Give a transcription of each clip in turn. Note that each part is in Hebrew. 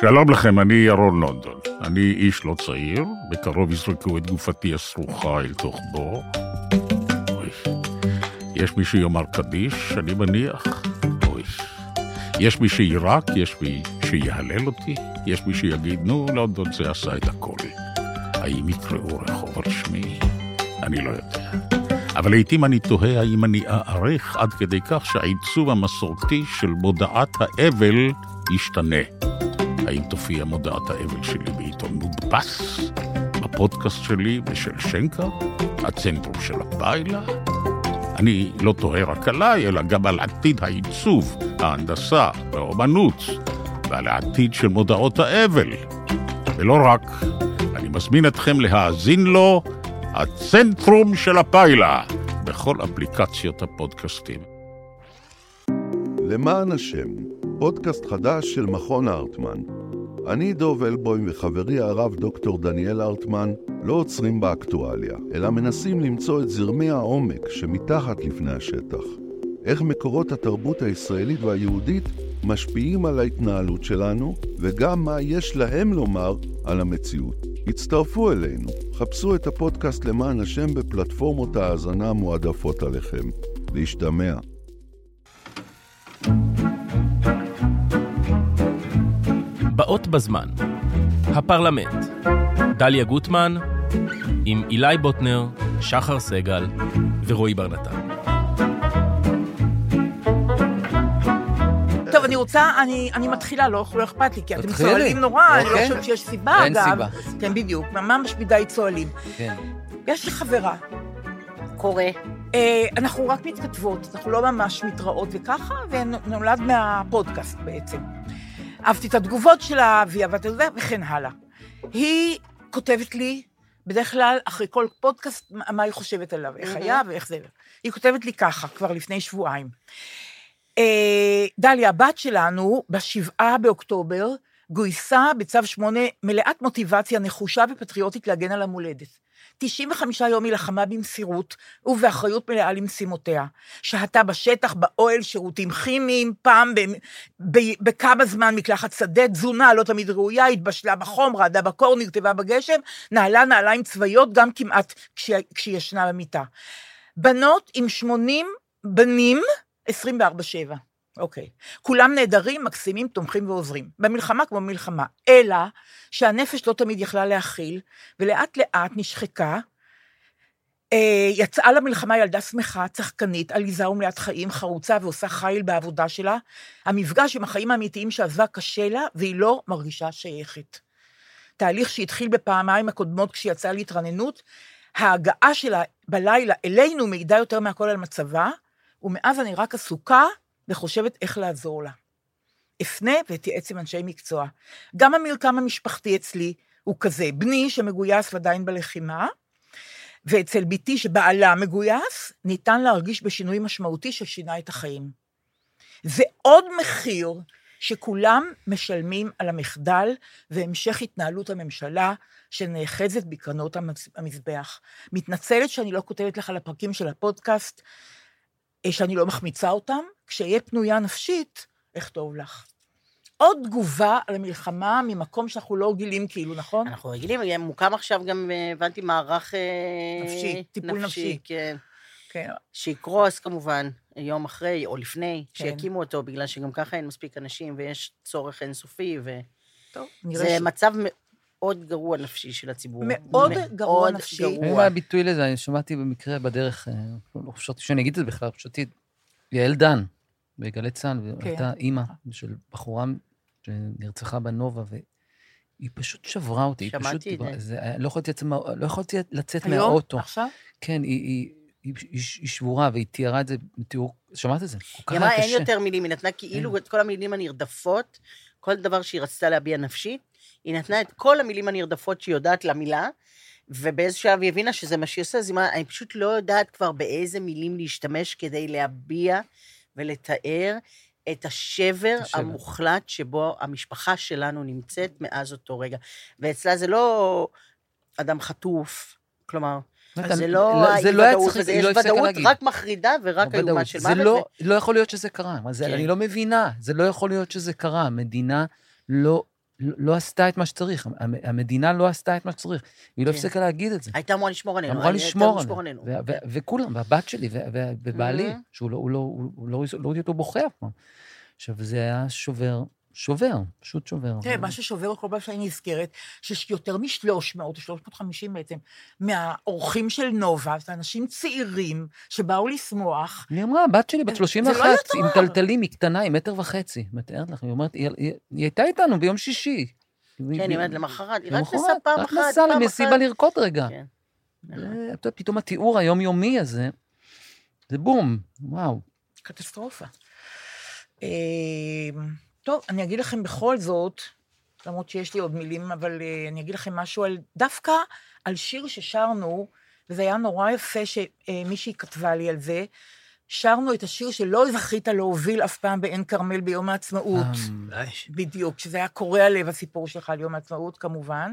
שלום לכם, אני ירון לונדון. אני איש לא צעיר, בקרוב יזרקו את גופתי הסרוכה אל תוך בור. יש מי שיאמר קדיש, אני מניח. אוי. יש מי שיירק, יש מי שיהלל אותי, יש מי שיגיד, נו, לונדון זה עשה את הכל. האם יקראו רחוב על שמי? אני לא יודע. אבל לעתים אני תוהה האם אני אערך עד כדי כך שהעיצוב המסורתי של מודעת האבל ישתנה. האם תופיע מודעת האבל שלי בעיתון מודפס? בפודקאסט שלי ושל שנקה? הצנטרום של הפיילה? אני לא תוהה רק עליי, אלא גם על עתיד העיצוב, ההנדסה והאומנות, ועל העתיד של מודעות האבל. ולא רק, אני מזמין אתכם להאזין לו, הצנטרום של הפיילה, בכל אפליקציות הפודקאסטים. למען השם, פודקאסט חדש של מכון הארטמן. אני דוב אלבוים וחברי הרב דוקטור דניאל ארטמן לא עוצרים באקטואליה, אלא מנסים למצוא את זרמי העומק שמתחת לפני השטח. איך מקורות התרבות הישראלית והיהודית משפיעים על ההתנהלות שלנו, וגם מה יש להם לומר על המציאות. הצטרפו אלינו, חפשו את הפודקאסט למען השם בפלטפורמות ההאזנה המועדפות עליכם. להשתמע. באות בזמן. הפרלמנט. דליה גוטמן, עם אילי בוטנר, שחר סגל ורועי בר נתן. טוב, אני רוצה, אני, אני מתחילה, לא, לא אכפת לי, כי אתם תתחילי. צוהלים נורא, אני לא אוקיי. חושבת שיש סיבה, אין אגב. סיבה. כן, בדיוק, ממש מדי צוהלים. כן. יש לי חברה, קורה. אה, אנחנו רק מתכתבות, אנחנו לא ממש מתראות וככה, ונולד מהפודקאסט בעצם. אהבתי את התגובות והיא אהבה את זה, וכן הלאה. היא כותבת לי, בדרך כלל, אחרי כל פודקאסט, מה מה היא חושבת עליו, איך היה ואיך זה. היא כותבת לי ככה, כבר לפני שבועיים. אה, דליה, הבת שלנו, בשבעה באוקטובר, גויסה בצו שמונה מלאת מוטיבציה נחושה ופטריוטית להגן על המולדת. 95 יום היא לחמה במסירות ובאחריות מלאה למשימותיה. שהתה בשטח, באוהל, שירותים כימיים, פעם ב- ב- בכמה זמן מקלחת שדה, תזונה לא תמיד ראויה, התבשלה בחום, רעדה בקור, נרטבה בגשם, נעלה נעליים צבאיות גם כמעט כשהיא ישנה במיטה. בנות עם 80 בנים, 24-7. אוקיי. כולם נהדרים, מקסימים, תומכים ועוזרים. במלחמה כמו במלחמה. אלא שהנפש לא תמיד יכלה להכיל, ולאט לאט נשחקה. אה, יצאה למלחמה ילדה שמחה, צחקנית, עליזה ומלאת חיים, חרוצה ועושה חיל בעבודה שלה. המפגש עם החיים האמיתיים שעזבה קשה לה, והיא לא מרגישה שייכת. תהליך שהתחיל בפעמיים הקודמות כשיצאה להתרננות, ההגעה שלה בלילה אלינו מעידה יותר מהכל על מצבה, ומאז אני רק עסוקה וחושבת איך לעזור לה. אפנה ואתייעץ עם אנשי מקצוע. גם המרקם המשפחתי אצלי הוא כזה, בני שמגויס ועדיין בלחימה, ואצל בתי שבעלה מגויס, ניתן להרגיש בשינוי משמעותי ששינה את החיים. זה עוד מחיר שכולם משלמים על המחדל והמשך התנהלות הממשלה שנאחזת בקרנות המז- המזבח. מתנצלת שאני לא כותבת לך על הפרקים של הפודקאסט, שאני לא מחמיצה אותם, כשאהיה פנויה נפשית, אכתוב לך. עוד תגובה על המלחמה ממקום שאנחנו לא רגילים כאילו, נכון? אנחנו רגילים, מוקם עכשיו גם, אה, הבנתי, מערך... אה, נפשי, טיפול נפשי. כן. כן. שיקרוס כמובן, יום אחרי או לפני, כן. שיקימו אותו, בגלל שגם ככה אין מספיק אנשים ויש צורך אינסופי, וזה טוב, נראה ש... מצב מאוד גרוע נפשי של הציבור. מאוד גרוע מאוד נפשי. גרוע. אין מה הביטוי לזה, אני שמעתי במקרה בדרך, אה, לא חשבתי שאני אגיד את זה בכלל, חשבתי, יעל דן, בגלי צה"ל, והייתה אימא של בחורה שנרצחה בנובה, והיא פשוט שברה אותי. שמעתי פשוט את זה. לא יכולתי לצאת לא יכולתי לצאת היום? מהאוטו. עכשיו? כן, היא- היא- היא היא- היא שבורה, והיא תיארה את זה בתיאור, שמעת את זה? כל כך היא אמרה, אין. יותר מילים, היא נתנה כאילו את כל המילים הנרדפות, כל דבר שהיא רצתה להביע נפשית, היא נתנה את כל המילים הנרדפות שהיא יודעת למילה, ובאיזשהו שלב היא הבינה שזה מה שהיא עושה, אז היא אמרה, אני פשוט לא יודעת כבר באיזה מילים להשתמש כדי להביע ולתאר את השבר השבר. המוחלט שבו המשפחה שלנו נמצאת מאז אותו רגע. ואצלה זה לא אדם חטוף, כלומר, זה לא זה לא היה האי-ודאות צריך, הזה, היא יש לא הפסיקה ודאות. רק מחרידה ורק. איומה של זה מוות. לא, לא יכול להיות שזה קרה. זה, כן. אני לא מבינה, זה לא יכול להיות שזה קרה. המדינה לא, לא לא עשתה את מה שצריך. המ- המדינה לא עשתה את מה שצריך. היא לא כן. הפסיקה להגיד את זה. הייתה אמורה לשמור עלינו. אמורה הייתה לשמור עלינו. וכולם, והבת שלי, ובעלי, Mhm. שהוא לא, לא, לא, לא ראיתי אותו בוכה אף פעם. עכשיו, זה היה שובר, שובר, פשוט שובר. תראה, מה ששובר כל פעם שאני נזכרת, שיש יותר מ-300 או 350 בעצם, מהאורחים של נובה, זה אנשים צעירים שבאו לשמוח. היא אמרה, הבת שלי בת זה 31, לא עם. טלטלים, היא קטנה, היא מטר וחצי. מתארת לך, היא אומרת, היא, הייתה איתנו ביום שישי. כן, היא אומרת למחרת, היא רק נסעה פעם רק אחת, נסעה פעם למסיבה אחת. לרקוד רגע. כן. יודע, פתאום התיאור היומיומי הזה, זה בום, וואו. קטסטרופה. אה, טוב, אני אגיד לכם בכל זאת, למרות שיש לי עוד מילים, אבל אה, אני אגיד לכם משהו על, דווקא על שיר ששרנו, וזה היה נורא יפה שמישהי כתבה לי על זה, שרנו את השיר שלא זכית להוביל אף פעם בעין כרמל ביום העצמאות. אה, בדיוק, שזה היה קורע לב הסיפור שלך על יום העצמאות, כמובן.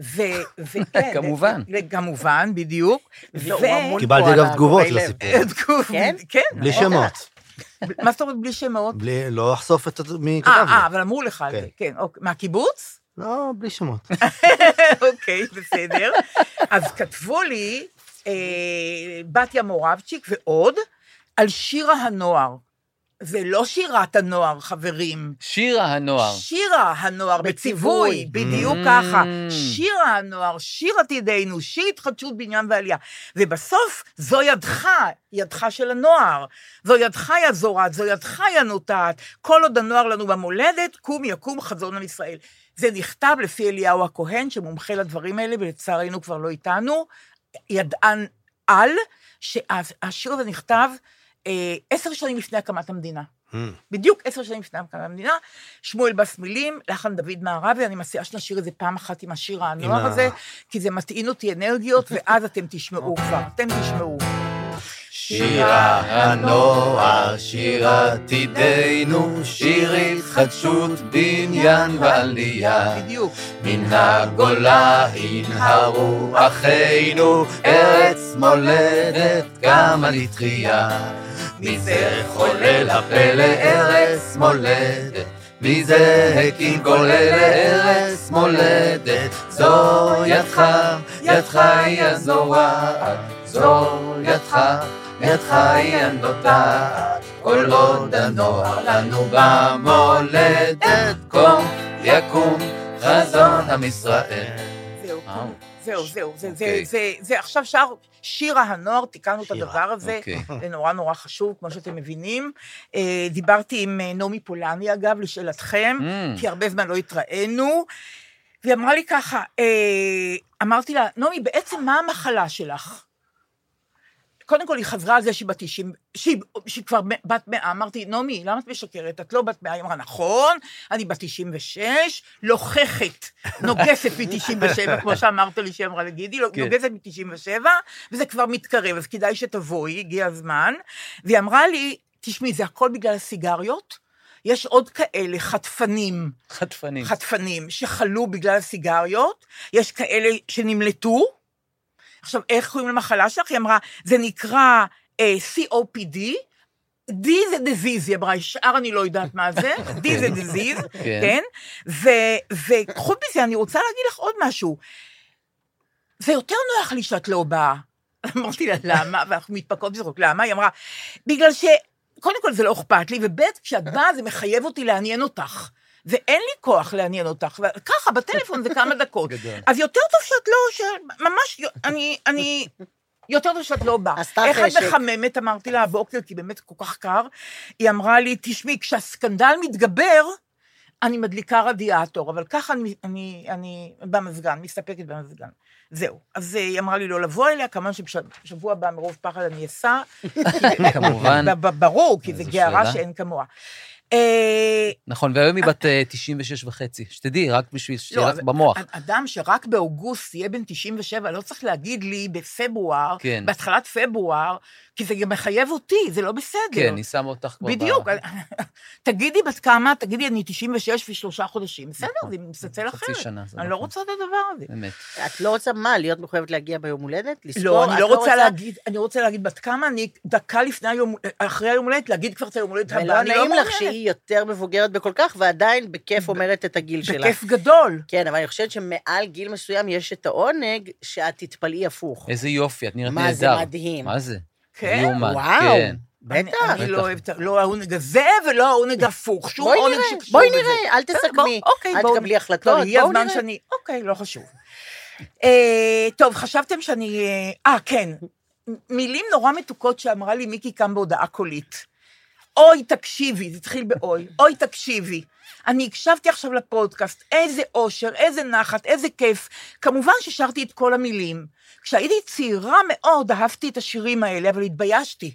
ו... וכן, כמובן. כמובן, בדיוק. קיבלתי אגב תגובות. לסיפור. כן? כן. בלי. שמות. מה זאת אומרת בלי שמות? בלי, לא אחשוף את מי אה, כתב אה, לי. אבל אמרו לך על כן. זה, כן. אוקיי. מהקיבוץ? לא, בלי שמות. אוקיי, בסדר. אז כתבו לי אה, בתיה מורבצ'יק ועוד על שירה הנוער. זה לא שירת הנוער, חברים. שירה הנוער. שירה הנוער בציווי, בציווי. בדיוק Mm. ככה. שירה הנוער, שיר עתידנו, שיר התחדשות בניין ועלייה. ובסוף, זו ידך, ידך של הנוער. זו ידך יא זורעת, זו ידך יא נוטעת. כל עוד הנוער לנו במולדת, קום יקום חזון על ישראל. זה נכתב לפי אליהו הכהן, שמומחה לדברים האלה, ולצערנו כבר לא איתנו, ידען על, שהשיר הזה נכתב עשר שנים לפני הקמת המדינה. Mm. בדיוק עשר שנים לפני הקמת המדינה, שמואל בס מילים, לחן דוד מערבי, אני מציעה שנשיר את זה פעם אחת עם השיר הנוער הזה, כי זה מטעין אותי אנרגיות, ואז אתם תשמעו כבר, אתם תשמעו. שירה הנוער, שיר עתידנו, שיר התחדשות, בניין ועלייה. בדיוק. מן הגולה ינהרו אחינו, ארץ מולדת קמה לתחייה. מי זה חולל הפלא ארץ מולדת? מי זה הקים כל אלה ארץ מולדת? זו ידך, ידך היא הזורעת, זו ידך, ידך היא הנוטעת. כל עוד הנוער לנו במולדת, קום יקום חזון עם ישראל. זהו, וואו. זהו, זהו, זה, זה, אוקיי. זה, זה עכשיו שר שירה הנוער, תיקנו את הדבר הזה, אוקיי. זה נורא נורא חשוב, כמו שאתם מבינים. אה, דיברתי עם אה, נעמי פולני, אגב, לשאלתכם, Mm. כי הרבה זמן לא התראינו, והיא אמרה לי ככה, אה, אמרתי לה, נעמי, בעצם מה המחלה שלך? קודם כל, היא חזרה על זה שהיא בת 90, שהיא, שהיא כבר בת 100. אמרתי, נעמי, למה את משקרת? את לא בת 100. היא אמרה, נכון, אני בת 96, לוחכת, נוגסת מ-97, כמו שאמרת לי שהיא אמרה לגידי, כן. נוגסת מ-97, וזה כבר מתקרב, אז כדאי שתבואי, הגיע הזמן. והיא אמרה לי, תשמעי, זה הכל בגלל הסיגריות? יש עוד כאלה חטפנים, חטפנים. חטפנים שחלו בגלל הסיגריות, יש כאלה שנמלטו. עכשיו, איך קוראים למחלה שלך? היא אמרה, זה נקרא אה, COPD, D זה disease, היא אמרה, שאר אני לא יודעת מה זה, D זה disease, כן. כן? וחוץ מזה, אני רוצה להגיד לך עוד משהו. זה יותר נוח לי שאת לא באה. אמרתי לה, למה? ואנחנו מתפקעות בזרוק, למה? היא אמרה, בגלל ש... קודם כל זה לא אכפת לי, וב' כשאת באה זה מחייב אותי לעניין אותך. ואין לי כוח לעניין אותך, וככה, בטלפון זה כמה דקות. גדול. אז יותר טוב שאת לא, ש- ממש, אני, אני, יותר טוב שאת לא באה. עשתה איך את חשק. מחממת, אמרתי לה הבוקר, כי באמת כל כך קר, היא אמרה לי, תשמעי, כשהסקנדל מתגבר, אני מדליקה רדיאטור, אבל ככה אני, אני, אני במזגן, מסתפקת במזגן. זהו. אז אה, היא אמרה לי לא לבוא אליה, כמובן שבשבוע הבא מרוב פחד אני אסע. כמובן. ברור, כי זו גערה. שאין כמוה. אה, נכון, והיום היא בת אה, 96 וחצי. שתדעי, רק בשביל שיהיה לא, לך במוח. אדם שרק באוגוסט יהיה בן 97, לא צריך להגיד לי בפברואר, כן. בהתחלת פברואר, כי זה גם מחייב אותי, זה לא בסדר. כן, אני שמה אותך כבר... בדיוק. תגידי בת כמה, תגידי, אני 96 ושלושה חודשים. בסדר, נכון. זה מצלצל חצי אחרת. שנה, זה אני לא נכון. רוצה את הדבר הזה. באמת. את לא רוצה מה, להיות מחויבת להגיע ביום הולדת? לא, אני לא רוצה להגיד, אני רוצה להגיד בת כמה, אני דקה לפני היום, אחרי היום הולדת, להגיד כבר את היום הולדת הבא, ולא אני לא נעים לך מעוניינת. היא יותר מבוגרת בכל כך, ועדיין בכיף אומרת את הגיל שלה. בכיף גדול. כן, אבל אני חושבת שמעל גיל מסוים יש את העונג שאת תתפלאי הפוך. איזה יופי, את נראית נהדר. מה זה מדהים. מה זה? כן? יאומן, וואו. כן. בטח. אני לא. אוהבת, לא העונג הזה ולא העונג הפוך. שום בואי עונג שקשור בואי בזה. נראה, אל תסכמי. בוא, אוקיי, אל בואו- תקבלי החלטות, לא, בואו הזמן נראה. שאני... אוקיי, לא חשוב. אה, טוב, חשבתם שאני... אה, אה, כן. מילים נורא מתוקות שאמרה לי מיקי כאן בהודעה קולית. אוי, תקשיבי, זה התחיל באוי. אוי, תקשיבי. אני הקשבתי עכשיו לפודקאסט, איזה אושר, איזה נחת, איזה כיף. כמובן ששרתי את כל המילים. כשהייתי צעירה מאוד אהבתי את השירים האלה, אבל התביישתי.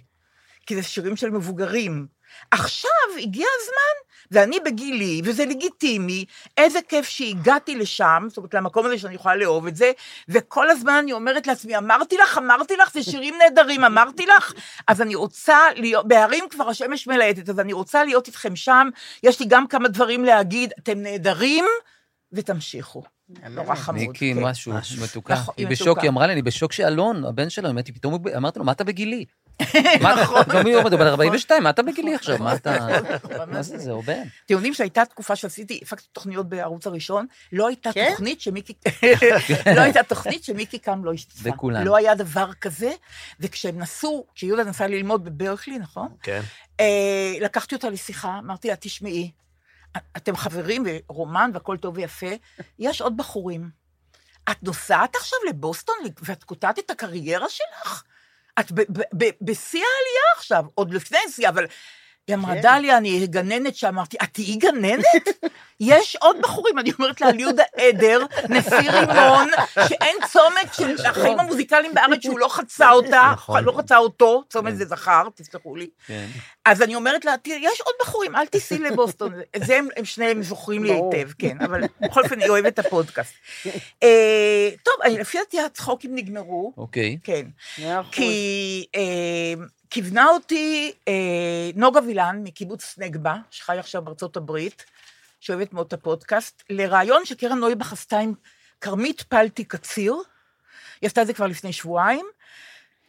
כי זה שירים של מבוגרים. עכשיו הגיע הזמן, ואני בגילי, וזה לגיטימי, איזה כיף שהגעתי לשם, זאת אומרת, למקום הזה שאני יכולה לאהוב את זה, וכל הזמן אני אומרת לעצמי, אמרתי לך, אמרתי לך, זה שירים נהדרים, אמרתי לך, אז אני רוצה להיות, בהרים כבר השמש מלהטת, אז אני רוצה להיות איתכם שם, יש לי גם כמה דברים להגיד, אתם נהדרים, ותמשיכו. נורא חמוד. מיקי, כן. משהו, מתוקה. נכון, היא בשוק. היא אמרה לי, אני בשוק שאלון, הבן שלה, אמרתי, פתאום, אמרתי לו, מה אתה בגילי? מה אתה, גם הוא בן 42, מה אתה בגילי עכשיו? מה אתה... מה זה, זה עובד. אתם יודעים שהייתה תקופה שעשיתי, הפקתי תוכניות בערוץ הראשון, לא הייתה כן? תוכנית שמיקי, לא הייתה תוכנית שמיקי קם לא השתתפה. בכולן. לא היה דבר כזה, וכשהם נסעו, כשיהודה נסע ללמוד בברקלי, נכון? כן. אה, לקחתי אותה לשיחה, אמרתי לה, תשמעי, אתם חברים ורומן והכל טוב ויפה, יש עוד בחורים. את נוסעת עכשיו לבוסטון ואת קוטעת את הקריירה שלך? את בשיא העלייה עכשיו, עוד לפני שיא, אבל... היא אמרה, כן. דליה, אני גננת שם, אמרתי, את תהיי גננת? יש עוד בחורים, אני אומרת לה, על יהודה עדר, נשיא רימון, שאין צומת של החיים המוזיקליים בארץ שהוא לא חצה אותה, נכון. לא חצה אותו, צומת זה זכר, תסלחו לי. כן. אז אני אומרת לה, תראי, יש עוד בחורים, אל תיסעי לבוסטון. זה הם, הם שניהם זוכרים לי. היטב, כן, אבל בכל אופן, היא אוהבת את הפודקאסט. אה, טוב, לפי דעתי הצחוקים נגמרו, אוקיי. כן. מאה אחוז. כי אה, כיוונה אותי אה, נוגה וילן מקיבוץ נגבה, שחי עכשיו בארצות הברית, שאוהבת מאוד את הפודקאסט, לראיון שקרן נויבך עשתה עם כרמית פלטי קציר, היא עשתה את זה כבר לפני שבועיים.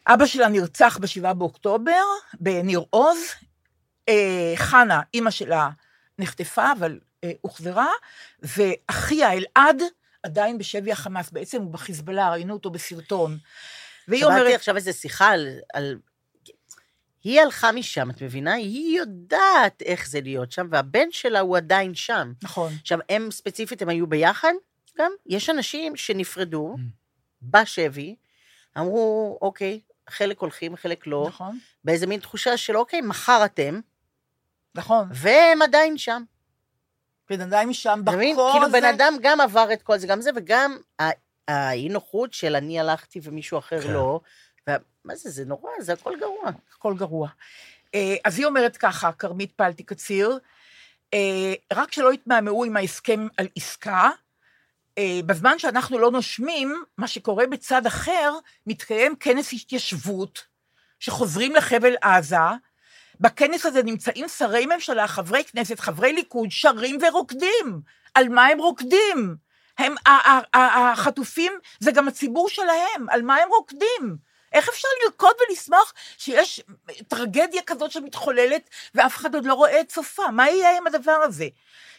אבא שלה נרצח בשבעה באוקטובר, בניר עוז. אה, חנה, אימא שלה, נחטפה, אבל אה, הוחזרה, ואחיה, אלעד, עדיין בשבי החמאס, בעצם הוא בחיזבאללה, ראינו אותו בסרטון. והיא שמעתי אומרת, עכשיו איזו שיחה על, על... היא הלכה משם, את מבינה? היא יודעת איך זה להיות שם, והבן שלה הוא עדיין שם. נכון, עכשיו, הם ספציפית, הם היו ביחד גם. יש אנשים שנפרדו בשבי, אמרו, אוקיי, חלק הולכים, חלק לא, נכון, באיזה מין תחושה של, אוקיי, מחר אתם, נכון. והם עדיין שם. בן אדם מבין? בקור כאילו הזה. בן אדם גם עבר את כל זה, גם זה, וגם האי-נוחות של אני הלכתי ומישהו אחר כן. לא. מה זה, זה נורא, זה הכל גרוע. הכל גרוע. אה, אז היא אומרת ככה, כרמית פלטי קציר, אה, רק שלא יתמהמהו עם ההסכם על עסקה, אה, בזמן שאנחנו לא נושמים, מה שקורה בצד אחר, מתקיים כנס התיישבות, שחוזרים לחבל עזה, בכנס הזה נמצאים שרי ממשלה, חברי כנסת, חברי ליכוד, שרים ורוקדים. על מה הם רוקדים? הם, החטופים זה גם הציבור שלהם, על מה הם רוקדים? איך אפשר לרקוד ולשמוח שיש טרגדיה כזאת שמתחוללת ואף אחד עוד לא רואה את סופה? מה יהיה עם הדבר הזה?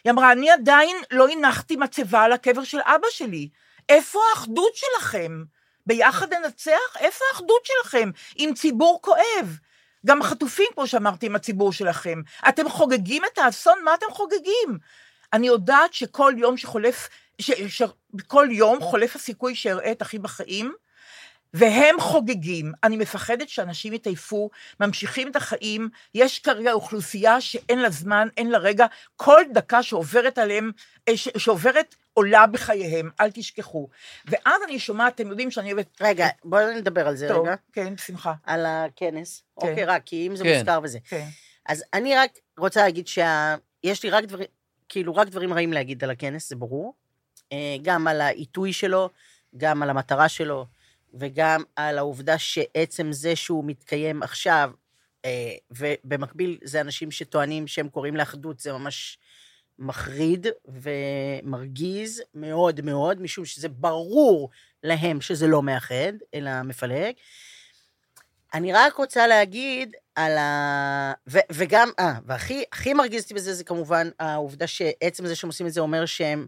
היא אמרה, אני עדיין לא הנחתי מצבה על הקבר של אבא שלי. איפה האחדות שלכם? ביחד ננצח? איפה האחדות שלכם עם ציבור כואב? גם החטופים, כמו שאמרתי, עם הציבור שלכם. אתם חוגגים את האסון? מה אתם חוגגים? אני יודעת שכל יום שחולף, ש, ש, כל יום חולף הסיכוי שאראה את אחי בחיים, והם חוגגים. אני מפחדת שאנשים יתעייפו, ממשיכים את החיים, יש כרגע אוכלוסייה שאין לה זמן, אין לה רגע, כל דקה שעוברת עליהם, אה, ש, שעוברת עולה בחייהם, אל תשכחו. ואז אני שומעת, אתם יודעים שאני אוהבת... רגע, בואו נדבר על זה טוב, רגע, כן, בשמחה. על הכנס. כן. אוקיי, רק, כי אם זה כן. מוזכר וזה. כן. אז אני רק רוצה להגיד שיש לי רק דברים, כאילו, רק דברים רעים להגיד על הכנס, זה ברור. אה, גם על העיתוי שלו, גם על המטרה שלו, וגם על העובדה שעצם זה שהוא מתקיים עכשיו, אה, ובמקביל זה אנשים שטוענים שהם קוראים לאחדות, זה ממש מחריד ומרגיז מאוד מאוד, משום שזה ברור להם שזה לא מאחד, אלא מפלג. אני רק רוצה להגיד על ה... ו, וגם, אה, והכי הכי מרגיז אותי בזה זה כמובן העובדה שעצם זה שהם עושים את זה אומר שהם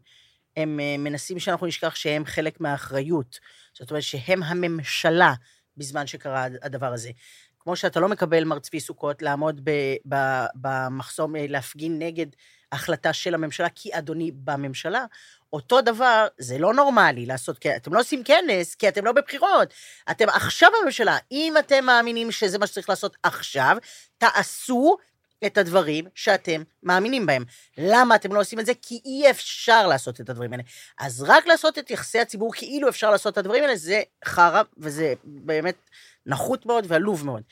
הם אה, מנסים שאנחנו נשכח שהם חלק מהאחריות. זאת אומרת שהם הממשלה בזמן שקרה הדבר הזה. כמו שאתה לא מקבל, מר צבי סוכות, לעמוד ב, ב, במחסום, אה, להפגין נגד החלטה של הממשלה, כי אדוני בממשלה, אותו דבר, זה לא נורמלי לעשות, כי אתם לא עושים כנס, כי אתם לא בבחירות. אתם עכשיו בממשלה. אם אתם מאמינים שזה מה שצריך לעשות עכשיו, תעשו את הדברים שאתם מאמינים בהם. למה אתם לא עושים את זה? כי אי אפשר לעשות את הדברים האלה. אז רק לעשות את יחסי הציבור כאילו אפשר לעשות את הדברים האלה, זה חרא, וזה באמת נחות מאוד ועלוב מאוד.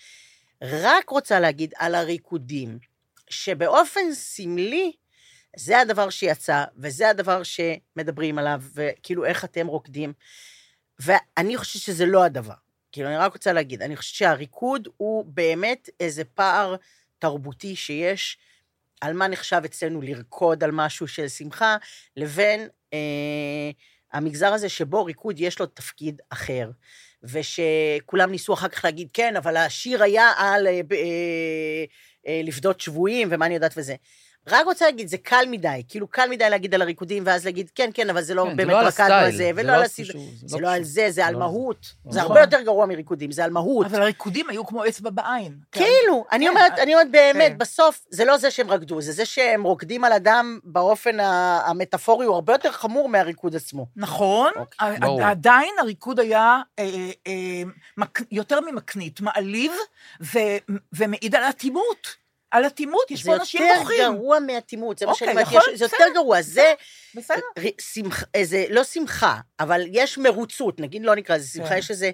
רק רוצה להגיד על הריקודים, שבאופן סמלי, זה הדבר שיצא, וזה הדבר שמדברים עליו, וכאילו איך אתם רוקדים. ואני חושבת שזה לא הדבר. כאילו, אני רק רוצה להגיד, אני חושבת שהריקוד הוא באמת איזה פער תרבותי שיש על מה נחשב אצלנו לרקוד על משהו של שמחה, לבין אה, המגזר הזה שבו ריקוד יש לו תפקיד אחר. ושכולם ניסו אחר כך להגיד, כן, אבל השיר היה על אה, אה, אה, לפדות שבויים, ומה אני יודעת וזה. רק רוצה להגיד, זה קל מדי, כאילו קל מדי להגיד על הריקודים, ואז להגיד, כן, כן, אבל זה לא כן, באמת לא על רקדנו על הסטייל, זה, זה ולא לא על על הסדר, קשור, זה זה לא לא על. זה, זה על לא. מהות. זה נכון. הרבה יותר גרוע מריקודים, זה על מהות. אבל הריקודים היו כמו אצבע בעין. כאילו, אני כן. אומרת, אני אומרת באמת, כן. בסוף, זה לא זה שהם רקדו, זה זה שהם רוקדים על אדם באופן המטאפורי, הוא הרבה יותר חמור מהריקוד עצמו. נכון, אוקיי. עדיין הריקוד היה אה, אה, מק- יותר ממקנית, מעליב ו- ומעיד על אטימות. על אטימות, יש זה פה אנשים יותר בוכים. גרוע מאטימות, זה מה אוקיי, שאני אומרת, יכול- יש- זה יותר בסדר, גרוע, זה בסדר. שמח- איזה, לא שמחה, אבל יש מרוצות, נגיד לא נקרא לזה שמחה, כן. יש איזה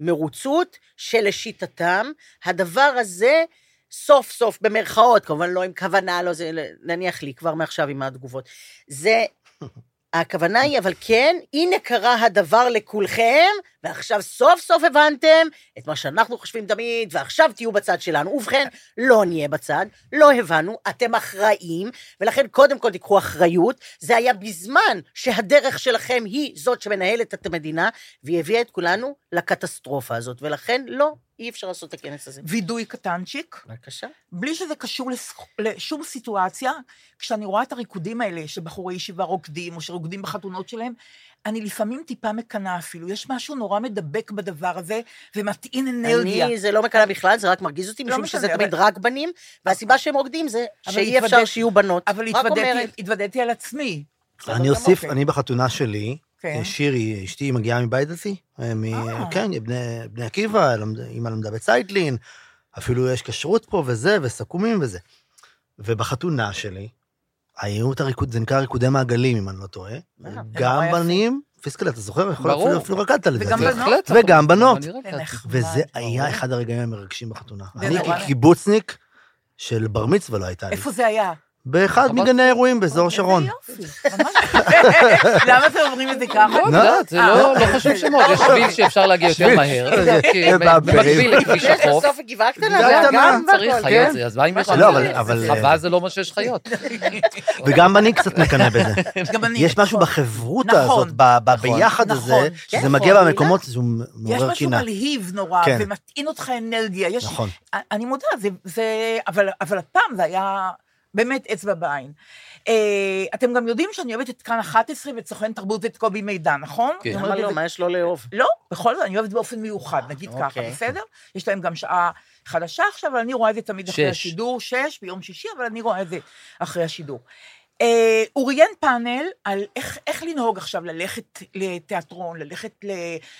מרוצות שלשיטתם, הדבר הזה, סוף סוף, במרכאות, כמובן לא עם כוונה, לא זה, נניח לי כבר מעכשיו עם התגובות, זה, הכוונה היא, אבל כן, הנה קרה הדבר לכולכם, ועכשיו סוף סוף הבנתם את מה שאנחנו חושבים תמיד, ועכשיו תהיו בצד שלנו. ובכן, לא נהיה בצד, לא הבנו, אתם אחראים, ולכן קודם כל תיקחו אחריות. זה היה בזמן שהדרך שלכם היא זאת שמנהלת את המדינה, והיא הביאה את כולנו לקטסטרופה הזאת, ולכן לא, אי אפשר לעשות את הכנס הזה. וידוי קטנצ'יק, בבקשה. בלי שזה קשור לס- לשום סיטואציה, כשאני רואה את הריקודים האלה שבחורי ישיבה רוקדים, או שרוקדים בחתונות שלהם, אני לפעמים טיפה מקנאה אפילו. יש משהו נורא מדבק בדבר הזה, ומטעין אנרגיה. אני, זה לא מקנאה בכלל, זה רק מרגיז אותי, לא משום משנה, שזה אבל- תמיד רק בנים, והסיבה שהם רוקדים זה שאי אפשר התוודעתי- שיהיו בנות. אבל אומרת, התוודעתי, התוודעתי על עצמי. אני אוסיף, כן. אני בחתונה שלי, כן. שירי, אשתי מגיעה מבית דתי, אה, מ- אה. כן, בני בני עקיבא, אימא למדה בצייטלין, אפילו יש כשרות פה וזה, וסכו"מים וזה. ובחתונה שלי, היו את הריקוד, זה נקרא ריקודי מעגלים, אם אני לא טועה. גם. בנים, פיסקל, אתה זוכר? יכול להיות ברור. אפילו- אפילו רקדת על זה. וגם בנות. וגם בנות. וזה. היה אחד הרגעים המרגשים בחתונה. אני. כקיבוצניק של בר מצווה לא הייתה לי. איפה זה היה? באחד. מגני האירועים באזור שרון. איזה יופי, ממש. למה אתם אומרים את זה ככה? לא יודעת, זה לא לא חשוב שמות, יש שביל שאפשר להגיע יותר. מהר, זה- זה. במקביל לכביש החוף. בסוף גבעה קטנה, זה. גם צריך חיות, כן? זה- אז מה אם יש לא, אבל- אבל- חווה זה לא מה שיש חיות. וגם אני קצת מקנא בזה. יש משהו נכון. בחברותה נכון. הזאת, נכון. ביחד. הזה, כן, שזה מגיע נכון, במקומות יש מעורר משהו קינה. מלהיב נורא, כן. ומטעין אותך אנרגיה. יש, נכון. אני מודה, זה, זה, אבל, אבל הפעם זה היה באמת אצבע בעין. אה, אתם גם יודעים שאני אוהבת את כאן 11 ואת סוכן תרבות ואת קובי מידע, נכון? כן. למה לא? זה- מה יש לו לאהוב? לא, בכל זאת, אני אוהבת באופן מיוחד, נגיד ככה, אוקיי. בסדר? יש להם גם שעה חדשה עכשיו, אבל אני רואה את זה תמיד אחרי. השידור, שש, ביום שישי, אבל אני רואה את זה אחרי השידור. אה, הוא ראיין פאנל על איך, איך לנהוג עכשיו, ללכת לתיאטרון, ללכת ל,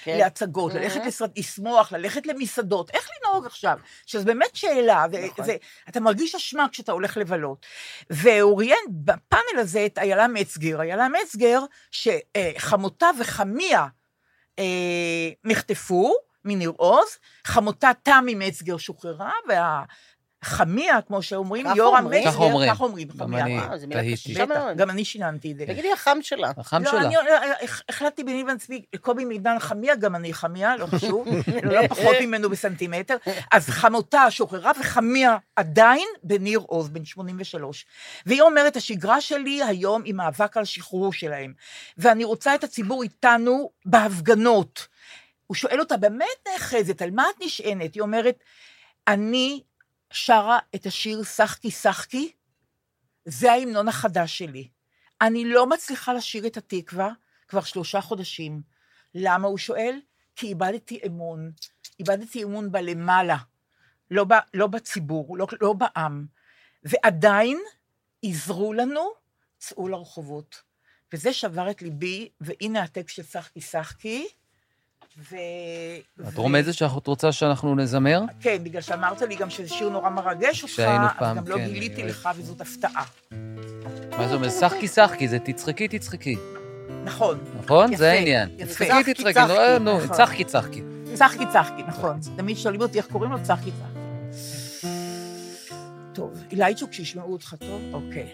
כן. להצגות, Mhm. ללכת לסרט, לשמוח, ללכת למסעדות, איך לנהוג עכשיו? שזו באמת שאלה, נכון. זה, אתה מרגיש אשמה כשאתה הולך לבלות. והוא ראיין בפאנל הזה את איילה מצגר, איילה מצגר, שחמותה וחמיה אה, נחטפו מניר עוז, חמותה תמי מצגר שוחררה, והחמיה, כמו שאומרים, יורם. מצגר, כך אומרים. כך אומרים, גם חמיה. אני אה, תהיתי. גם אני שיננתי את זה. תגידי, החם שלה. החם לא, שלה. אני אה, הח- החלטתי ביני לבין עצמי, קובי מידן חמיה, גם אני חמיה, לא חשוב, לא פחות ממנו בסנטימטר. אז חמותה שוחררה וחמיה עדיין בניר עוז, בן 83. והיא אומרת, השגרה שלי היום היא מאבק על שחרור שלהם. ואני רוצה את הציבור איתנו בהפגנות. הוא שואל אותה, באמת נאחזת, על מה את נשענת? היא אומרת, אני שרה את השיר "שחקי שחקי", זה ההמנון החדש שלי. אני לא מצליחה לשיר את התקווה כבר שלושה חודשים. למה, הוא שואל? כי איבדתי אמון. איבדתי אמון בלמעלה, לא, ב, לא בציבור, לא, לא בעם. ועדיין עזרו לנו, צאו לרחובות. וזה שבר את ליבי, והנה הטקסט של שחקי שחקי. ו... את רומזת שאת רוצה שאנחנו נזמר? כן, בגלל שאמרת לי גם שזה שיר נורא מרגש אותך, שהיינו אז פעם, גם לא כן, גיליתי אני- לך, וזאת הפתעה. מה זה אומר? שחקי שחקי, זה תצחקי תצחקי, נכון, נכון? יפה, זה העניין. יפה. תצחקי צחקי, תצחקי, צחקי, נו, נו, נכון. צחקי צחקי. צחקי צחקי, נכון. תמיד שואלים אותי איך קוראים לו, צחקי צחקי. טוב, אילייצ'וק, שישמעו אותך טוב? אוקיי.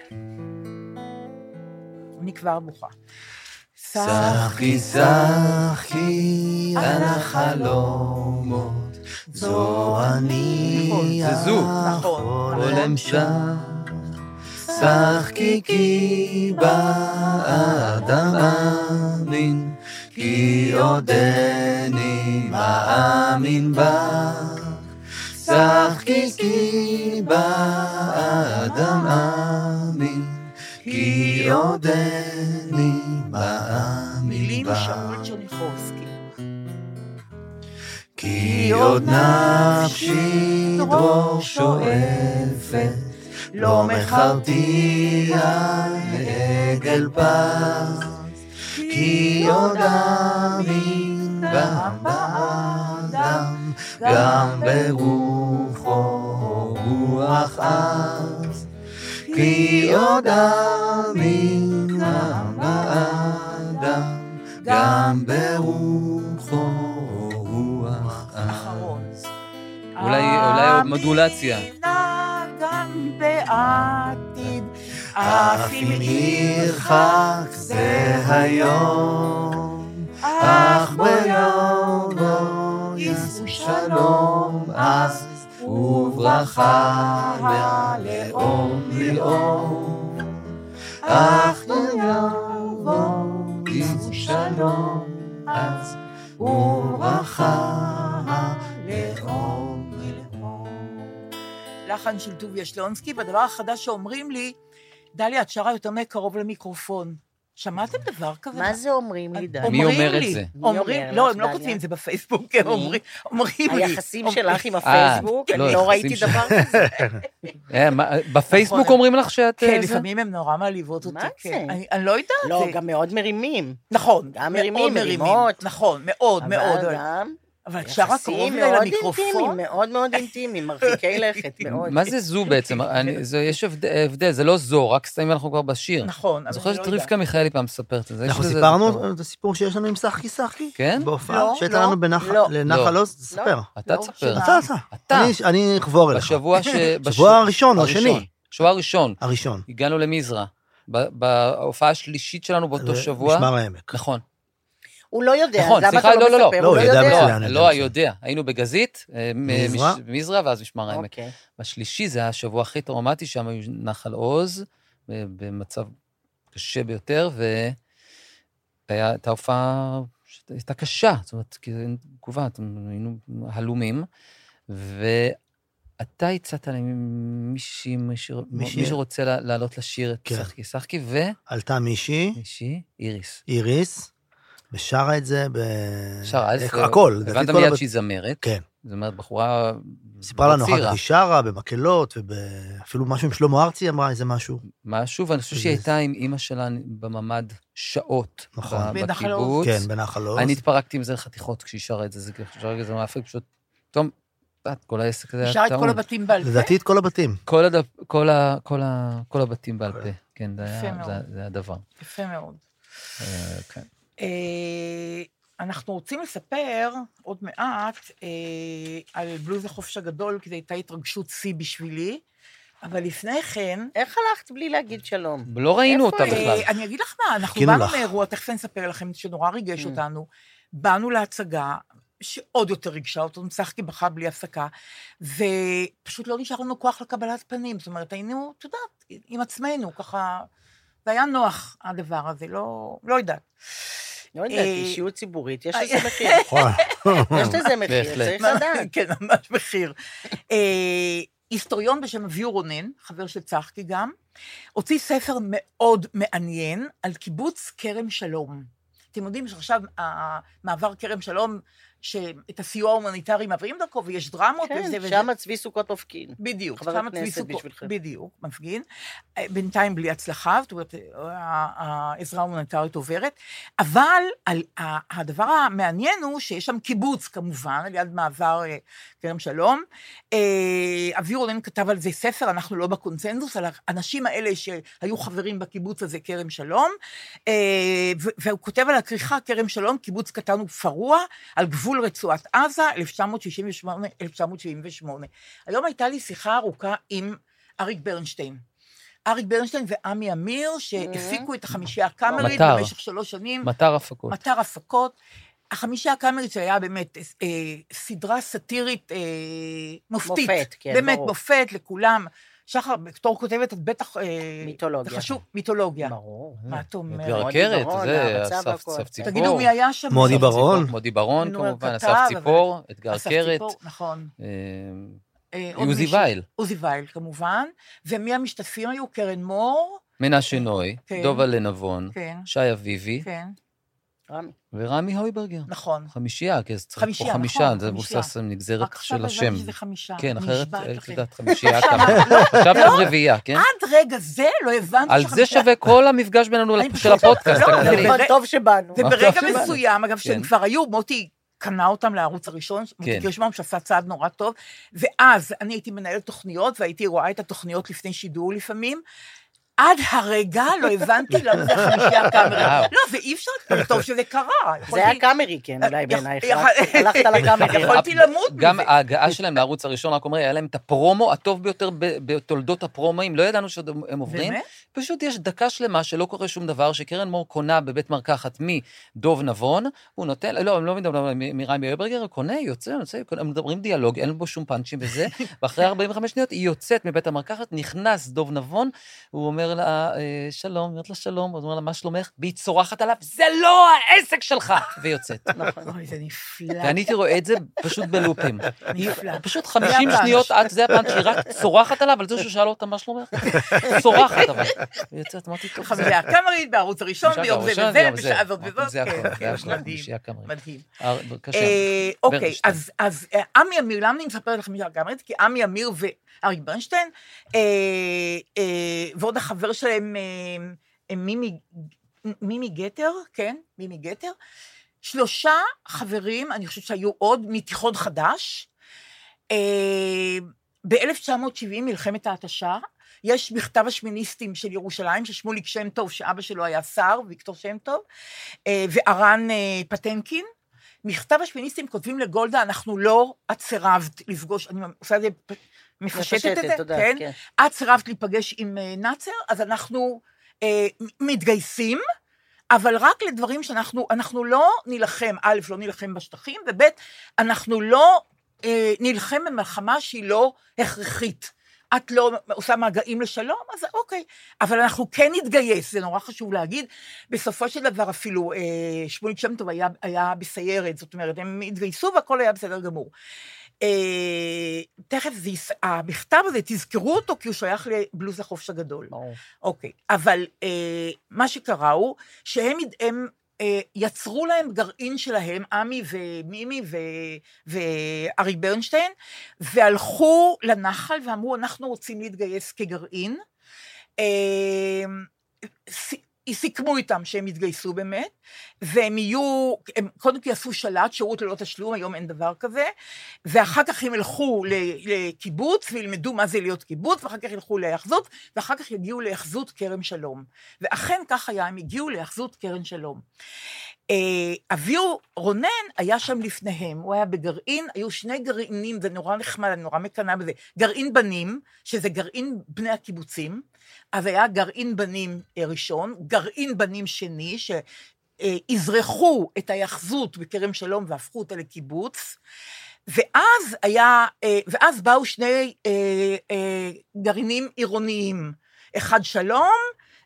אני כבר בוכה. שחקי שחקי על החלומות, זו אני עולם שם. שחקי כי באדם אמין, כי עודני מאמין בך. שחקי כי באדם אמין, כי עודני מאמין מילים. שאול צ'רניחובסקי. כי עוד נפשי דרור שואפת, לא מכרתי לעגל פז, כי עוד אמין גם באדם, גם ברוחו רוח עז, כי עוד אמין גם באדם, גם ברוחו רוח אחרון. עז. אולי מודולציה. גם בעתיד, אף אם ירחק זה היום, אך ביום יישאו שלום, אז וברכה מהלאום ללאום, אך ביום בו יישאו שלום, אז וברכה הלאום ללאום. לחן של טוביה שלונסקי, והדבר החדש שאומרים לי, דליה, את שרה יותר מקרוב למיקרופון. שמעתם דבר כזה? מה זה אומרים לי, דליה? מי אומר את זה? אומרים, אומר לא, הם לא? כותבים את זה בפייסבוק, הם? אומרים אומרים לי. היחסים שלך עם הפייסבוק, לא, אני לא היחסים ראיתי דבר כזה. אה, בפייסבוק נכון. אומרים לך שאת... כן, אה, זה? לפעמים הם נורא מעליבות אותי. מה כן. זה? אני לא יודעת. לא, גם מאוד מרימים. נכון. גם מאוד מרימים, מרימות. נכון, מאוד, מאוד. אבל גם אבל את שרה קרוב יחסים אליי מאוד למיקרופון? אינטימיים, מאוד מאוד אינטימיים, מרחיקי לכת מאוד. מה זה זו בעצם? אני- זה- יש הבד- הבדל, זה לא זו, רק סתם אנחנו כבר בשיר. נכון, אני אבל אני לא שאת רבקה מיכאלי פעם מספרת את זה. אנחנו סיפרנו. את הסיפור שיש לנו עם שחקי שחקי? כן? בהופעה לא, שהייתה לא, לנו בנחל- לא. לנחל לא. עוז? תספר. אתה לא, תספר. אתה, אתה. אתה. אני- אני אחבור אליך. בשבוע ש... בשבוע הראשון או. השני? בשבוע הראשון. הראשון. הגענו למזרע. ב- בהופעה השלישית שלנו באותו שבוע. משמר העמק. נכון. הוא לא יודע, נכון, אז למה סליחה, אתה לא, לא לא, לא. מספר? לא, הוא לא ידע יודע. מצוין. אני לא, יודע. יודע. היינו בגזית, אה, מזרע? ואז משמר העמק. אוקיי. בשלישי זה היה השבוע הכי טראומטי, שם היו נחל עוז, במצב קשה ביותר, והייתה הופעה שהייתה קשה, זאת אומרת, כי אין תגובה, היינו הלומים, ואתה הצעת למישהי, מישהי, מישהי- מי שרוצה לעלות לשיר את כן. שחקי שחקי, עלתה מישהי, ומישהי, איריס. איריס, ושרה את זה ב... שרה, אז הכל. הבנת כל מיד הבת- שהיא זמרת. כן. זאת אומרת, בחורה... סיפרה לנו אחר כך. היא שרה במקהלות, ואפילו משהו עם שלמה ארצי אמרה איזה משהו. משהו, ואני חושב שהיא הייתה עם אימא שלה בממ"ד שעות. נכון. בנחל עוז. כן, בנחל עוז. אני התפרקתי עם זה לחתיכות כשהיא שרה את זה, זה שרה את זה מאפק, פשוט, פתאום, את כל העסק הזה היה שר את טעון. כל הבתים בעל פה? לדעתי את כל הבתים. כל הדף, כל ה... כל ה... כל הבתים בעל פה, כן, זה היה, הדבר. יפה מאוד. אה, כן. אה, אנחנו רוצים לספר עוד מעט אה, על בלוז החופש הגדול, כי זו הייתה התרגשות שיא בשבילי, אבל לפני כן... איך הלכת בלי להגיד שלום? לא ראינו אותה? בכלל. אה, אני אגיד לך מה, אנחנו באנו לך. מאירוע, תכף אני אספר לכם, שנורא ריגש Mm. אותנו. באנו להצגה, שעוד יותר ריגשה אותנו, צחקי בכה בלי הפסקה, ופשוט לא נשאר לנו כוח לקבלת פנים. זאת אומרת, היינו, את יודעת, עם עצמנו, ככה... זה היה נוח, הדבר הזה, לא, לא יודעת. לא יודעת, אה, אישיות ציבורית, יש לזה אה, מחיר. יש לזה מחיר. צריך לדעת. כן, ממש מחיר. אה, היסטוריון בשם אביהו רונן, חבר של צחקי גם, הוציא ספר מאוד מעניין על קיבוץ כרם שלום. אתם יודעים שעכשיו המעבר כרם שלום, שאת הסיוע ההומניטרי מעבירים דרכו, ויש דרמות כן, וזה וזה. שם צבי סוכות מפגין. בדיוק. שם צבי סוכות-. בדיוק, מפגין. אה, בינתיים בלי הצלחה, זאת אומרת, ה- העזרה ההומניטרית עוברת. אבל על, הדבר המעניין הוא שיש שם קיבוץ, כמובן, על יד מעבר אה, כרם שלום. אה, אבי רונן כתב על זה ספר, אנחנו לא בקונצנזוס, על האנשים האלה שהיו חברים בקיבוץ הזה, כרם שלום. אה, והוא כותב על הכריכה, כרם שלום, קיבוץ קטן ופרוע, על גבול רצועת עזה, 1968-1978. היום הייתה לי שיחה ארוכה עם אריק ברנשטיין. אריק ברנשטיין ועמי אמיר, שהפיקו את החמישייה הקאמרית מטר. במשך שלוש שנים. מטר הפקות. מטר הפקות. החמישייה הקאמרית שהיה באמת אה, סדרה סאטירית אה, מופתית. מופת, כן, באמת ברור. מופת לכולם. שחר, בתור כותבת, את בטח... אה, מיתולוגיה. זה חשוב, מיתולוגיה. ברור. מה את אומרת? אתגר מודי ברון, זה, אסף ציפור. תגידו מי היה שם? מודי ברון. מודי ברון כמובן, אסף ציפור, אתגר ציפור, נכון. אה, אה, עוזי. וייל, עוזי וייל, כמובן. ומי המשתתפים היו? קרן מור, מנשה נוי, כן. דובה לנבון, כן, שי אביבי כן, רמי. ורמי הויברגר. נכון. חמישייה, כי אז צריך פה חמישייה, חמישה, נכון, זה. מבוסס על נגזרת רק עכשיו של הבנתי השם. שזה חמישה. כן, אחרת, את. יודעת, חמישייה עכשיו, כמה. לא, חשבתם לא. רביעייה, כן? עד רגע זה לא הבנתי על זה שווה כל המפגש בינינו של פשוט- הפודקאסט, לא. זה נכון, טוב שבאנו. וברגע עכשיו שבאנו. מסוים, אגב, שהם כן. כבר היו, מוטי קנה אותם לערוץ הראשון, מוטי כן. קירשבאום, שעשה צעד נורא טוב, ואז אני הייתי מנהלת תוכניות, והייתי רואה את התוכניות לפני שידור לפעמים. עד הרגע לא הבנתי למה זה החמישייה הקאמרית. וואו. לא, ואי אפשר, טוב שזה קרה. זה היה קאמרי, כן, אולי בעינייך. יכול- הלכת לקאמרי. יכולתי למות גם מזה. ההגעה שלהם לערוץ הראשון, רק אומר, היה להם את הפרומו הטוב ביותר בתולדות הפרומואים, לא ידענו שהם עוברים. באמת? פשוט יש דקה שלמה שלא קורה שום דבר, שקרן מור קונה בבית מרקחת מדוב נבון, הוא נותן, לא, הם לא מדברים מרמי אויברגר, הוא קונה, יוצא, יוצא, הם מדברים דיאלוג, אין בו שום פאנצ'ים וזה, ואחרי 45 שניות היא יוצאת מבית המרקחת, נכנס דוב נבון, הוא אומר לה, אה, שלום, אומרת לה שלום, הוא אומר לה, מה שלומך? והיא צורחת עליו, זה לא העסק שלך! ויוצאת. אוי, זה נפלא. ואני הייתי רואה את זה פשוט בלופים. נפלא. פשוט 50 הפאנץ'. שניות זה הפאנץ', שהיא רק צורחת עליו, על זה שהוא שאל אותה מה שלומך. צורחת אבל. והיא יוצאת, אמרתי, טוב, זה... הקאמרית בערוץ הראשון, ביום זה וזה, בשעה זאת. וזאת. זה הכל, כן, זה הכל, מדהים. אה. אה, אוקיי. אז, אה, עמי אמיר, למה אני מספרת לכם מילה גמרית? כי עמי אמיר ואריק ברנשטיין, ועוד החבר שלהם, מימי, גתר, כן, מימי גתר, שלושה חברים, אני חושבת שהיו עוד, מתיכון חדש. אה, ב-1970, מלחמת ההתשה, יש מכתב השמיניסטים של ירושלים, של שמוליק שם טוב, שאבא שלו היה שר, ויקטור שם טוב, אה, וארן אה, פטנקין. מכתב השמיניסטים כותבים לגולדה, אנחנו לא, את סירבת לפגוש, אני עושה את זה, מפשטת את זה, תודה, כן? כן. את סירבת להיפגש עם אה, נאצר, אז אנחנו אה, מתגייסים, אבל רק לדברים שאנחנו, אנחנו לא נילחם, א', לא נילחם בשטחים, וב', אנחנו לא אה, נילחם במלחמה שהיא לא הכרחית. את לא עושה מגעים לשלום, אז אוקיי. אבל אנחנו כן נתגייס, זה נורא חשוב להגיד. בסופו של דבר אפילו אה, שמוליק שם טוב היה, היה בסיירת, זאת אומרת, הם התגייסו והכל היה בסדר גמור. אה, תכף זה, המכתב הזה, תזכרו אותו, כי הוא שייך לבלוז החופש הגדול. ברור. אוקיי, אבל אה, מה שקרה הוא שהם הם, יצרו להם גרעין שלהם, עמי ומימי ו, ואריק ברנשטיין, והלכו לנחל ואמרו, אנחנו רוצים להתגייס כגרעין. סיכמו איתם שהם יתגייסו באמת, והם יהיו, הם קודם כל יעשו שלט, שירות ללא תשלום, היום אין דבר כזה, ואחר כך הם ילכו לקיבוץ וילמדו מה זה להיות קיבוץ, ואחר כך ילכו להיאחזות, ואחר כך יגיעו להיאחזות כרם שלום. ואכן כך היה, הם הגיעו להיאחזות כרם שלום. אה, אביהו רונן היה שם לפניהם, הוא היה בגרעין, היו שני גרעינים, זה נורא נחמד, אני נורא מקנאה בזה. גרעין בנים, שזה גרעין בני הקיבוצים, אז היה גרעין בנים אה, ראשון, גרעין בנים שני, שאזרחו את ההיאחזות בכרם שלום והפכו אותה לקיבוץ, ואז היה, אה, ואז באו שני אה, אה, גרעינים עירוניים, אחד שלום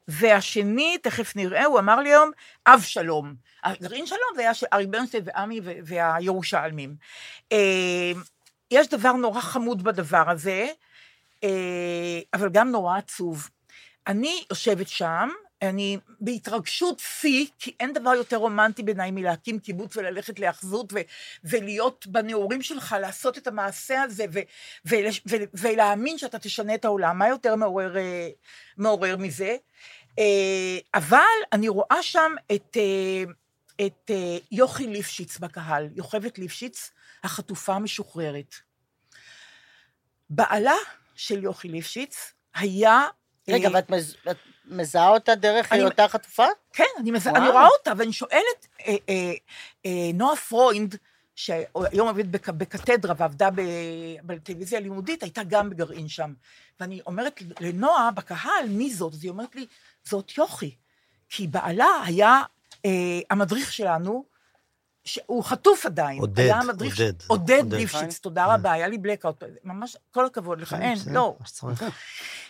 והשני, תכף נראה, הוא אמר לי היום, אב שלום. גרעין שלום זה היה של ארי ברנשטיין ועמי והירושלמים. יש דבר נורא חמוד בדבר הזה, אבל גם נורא עצוב. אני יושבת שם, אני בהתרגשות שיא, כי אין דבר יותר רומנטי בעיניי מלהקים קיבוץ וללכת להאחזות ו- ולהיות בנעורים שלך, לעשות את המעשה הזה ו- ו- ו- ולהאמין שאתה תשנה את העולם. מה יותר מעורר, אה, מעורר מזה? אה, אבל אני רואה שם את, אה, את יוכי ליפשיץ בקהל, יוכבת ליפשיץ, החטופה המשוחררת. בעלה של יוכי ליפשיץ היה... רגע, ואת מז- מזהה אותה דרך היותה חטופה? כן, אני, מז... וואו. אני רואה אותה, ואני שואלת, אה, אה, אה, נועה פרוינד, שהיום עובדת בק... בקתדרה ועבדה. בטלוויזיה הלימודית, הייתה גם בגרעין שם. ואני אומרת לנועה בקהל, מי זאת? אז היא אומרת לי, זאת יוכי. כי בעלה היה אה, המדריך שלנו, שהוא חטוף עדיין. עודד, היה המדריך, עודד. עודד עודד. ליפשיץ, תודה רבה, היה לי בלקאוט, ממש, כל הכבוד לך, אין, לא.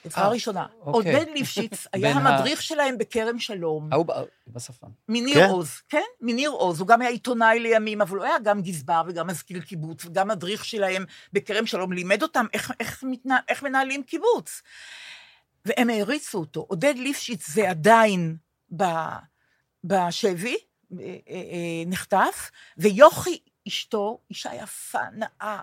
עזרה ראשונה. אוקיי. עודד ליפשיץ היה המדריך שלהם בכרם שלום. ההוא ב- בשפה. מניר כן? עוז, כן, מניר עוז, הוא גם היה עיתונאי לימים, אבל הוא היה גם גזבר וגם מזכיר קיבוץ, וגם מדריך שלהם בכרם שלום, לימד אותם איך, איך, מתנה, איך מנהלים קיבוץ. והם העריצו אותו. עודד ליפשיץ זה עדיין ב, בשבי, אה, אה, אה, נחטף, ויוכי אשתו, אישה יפה, נאה.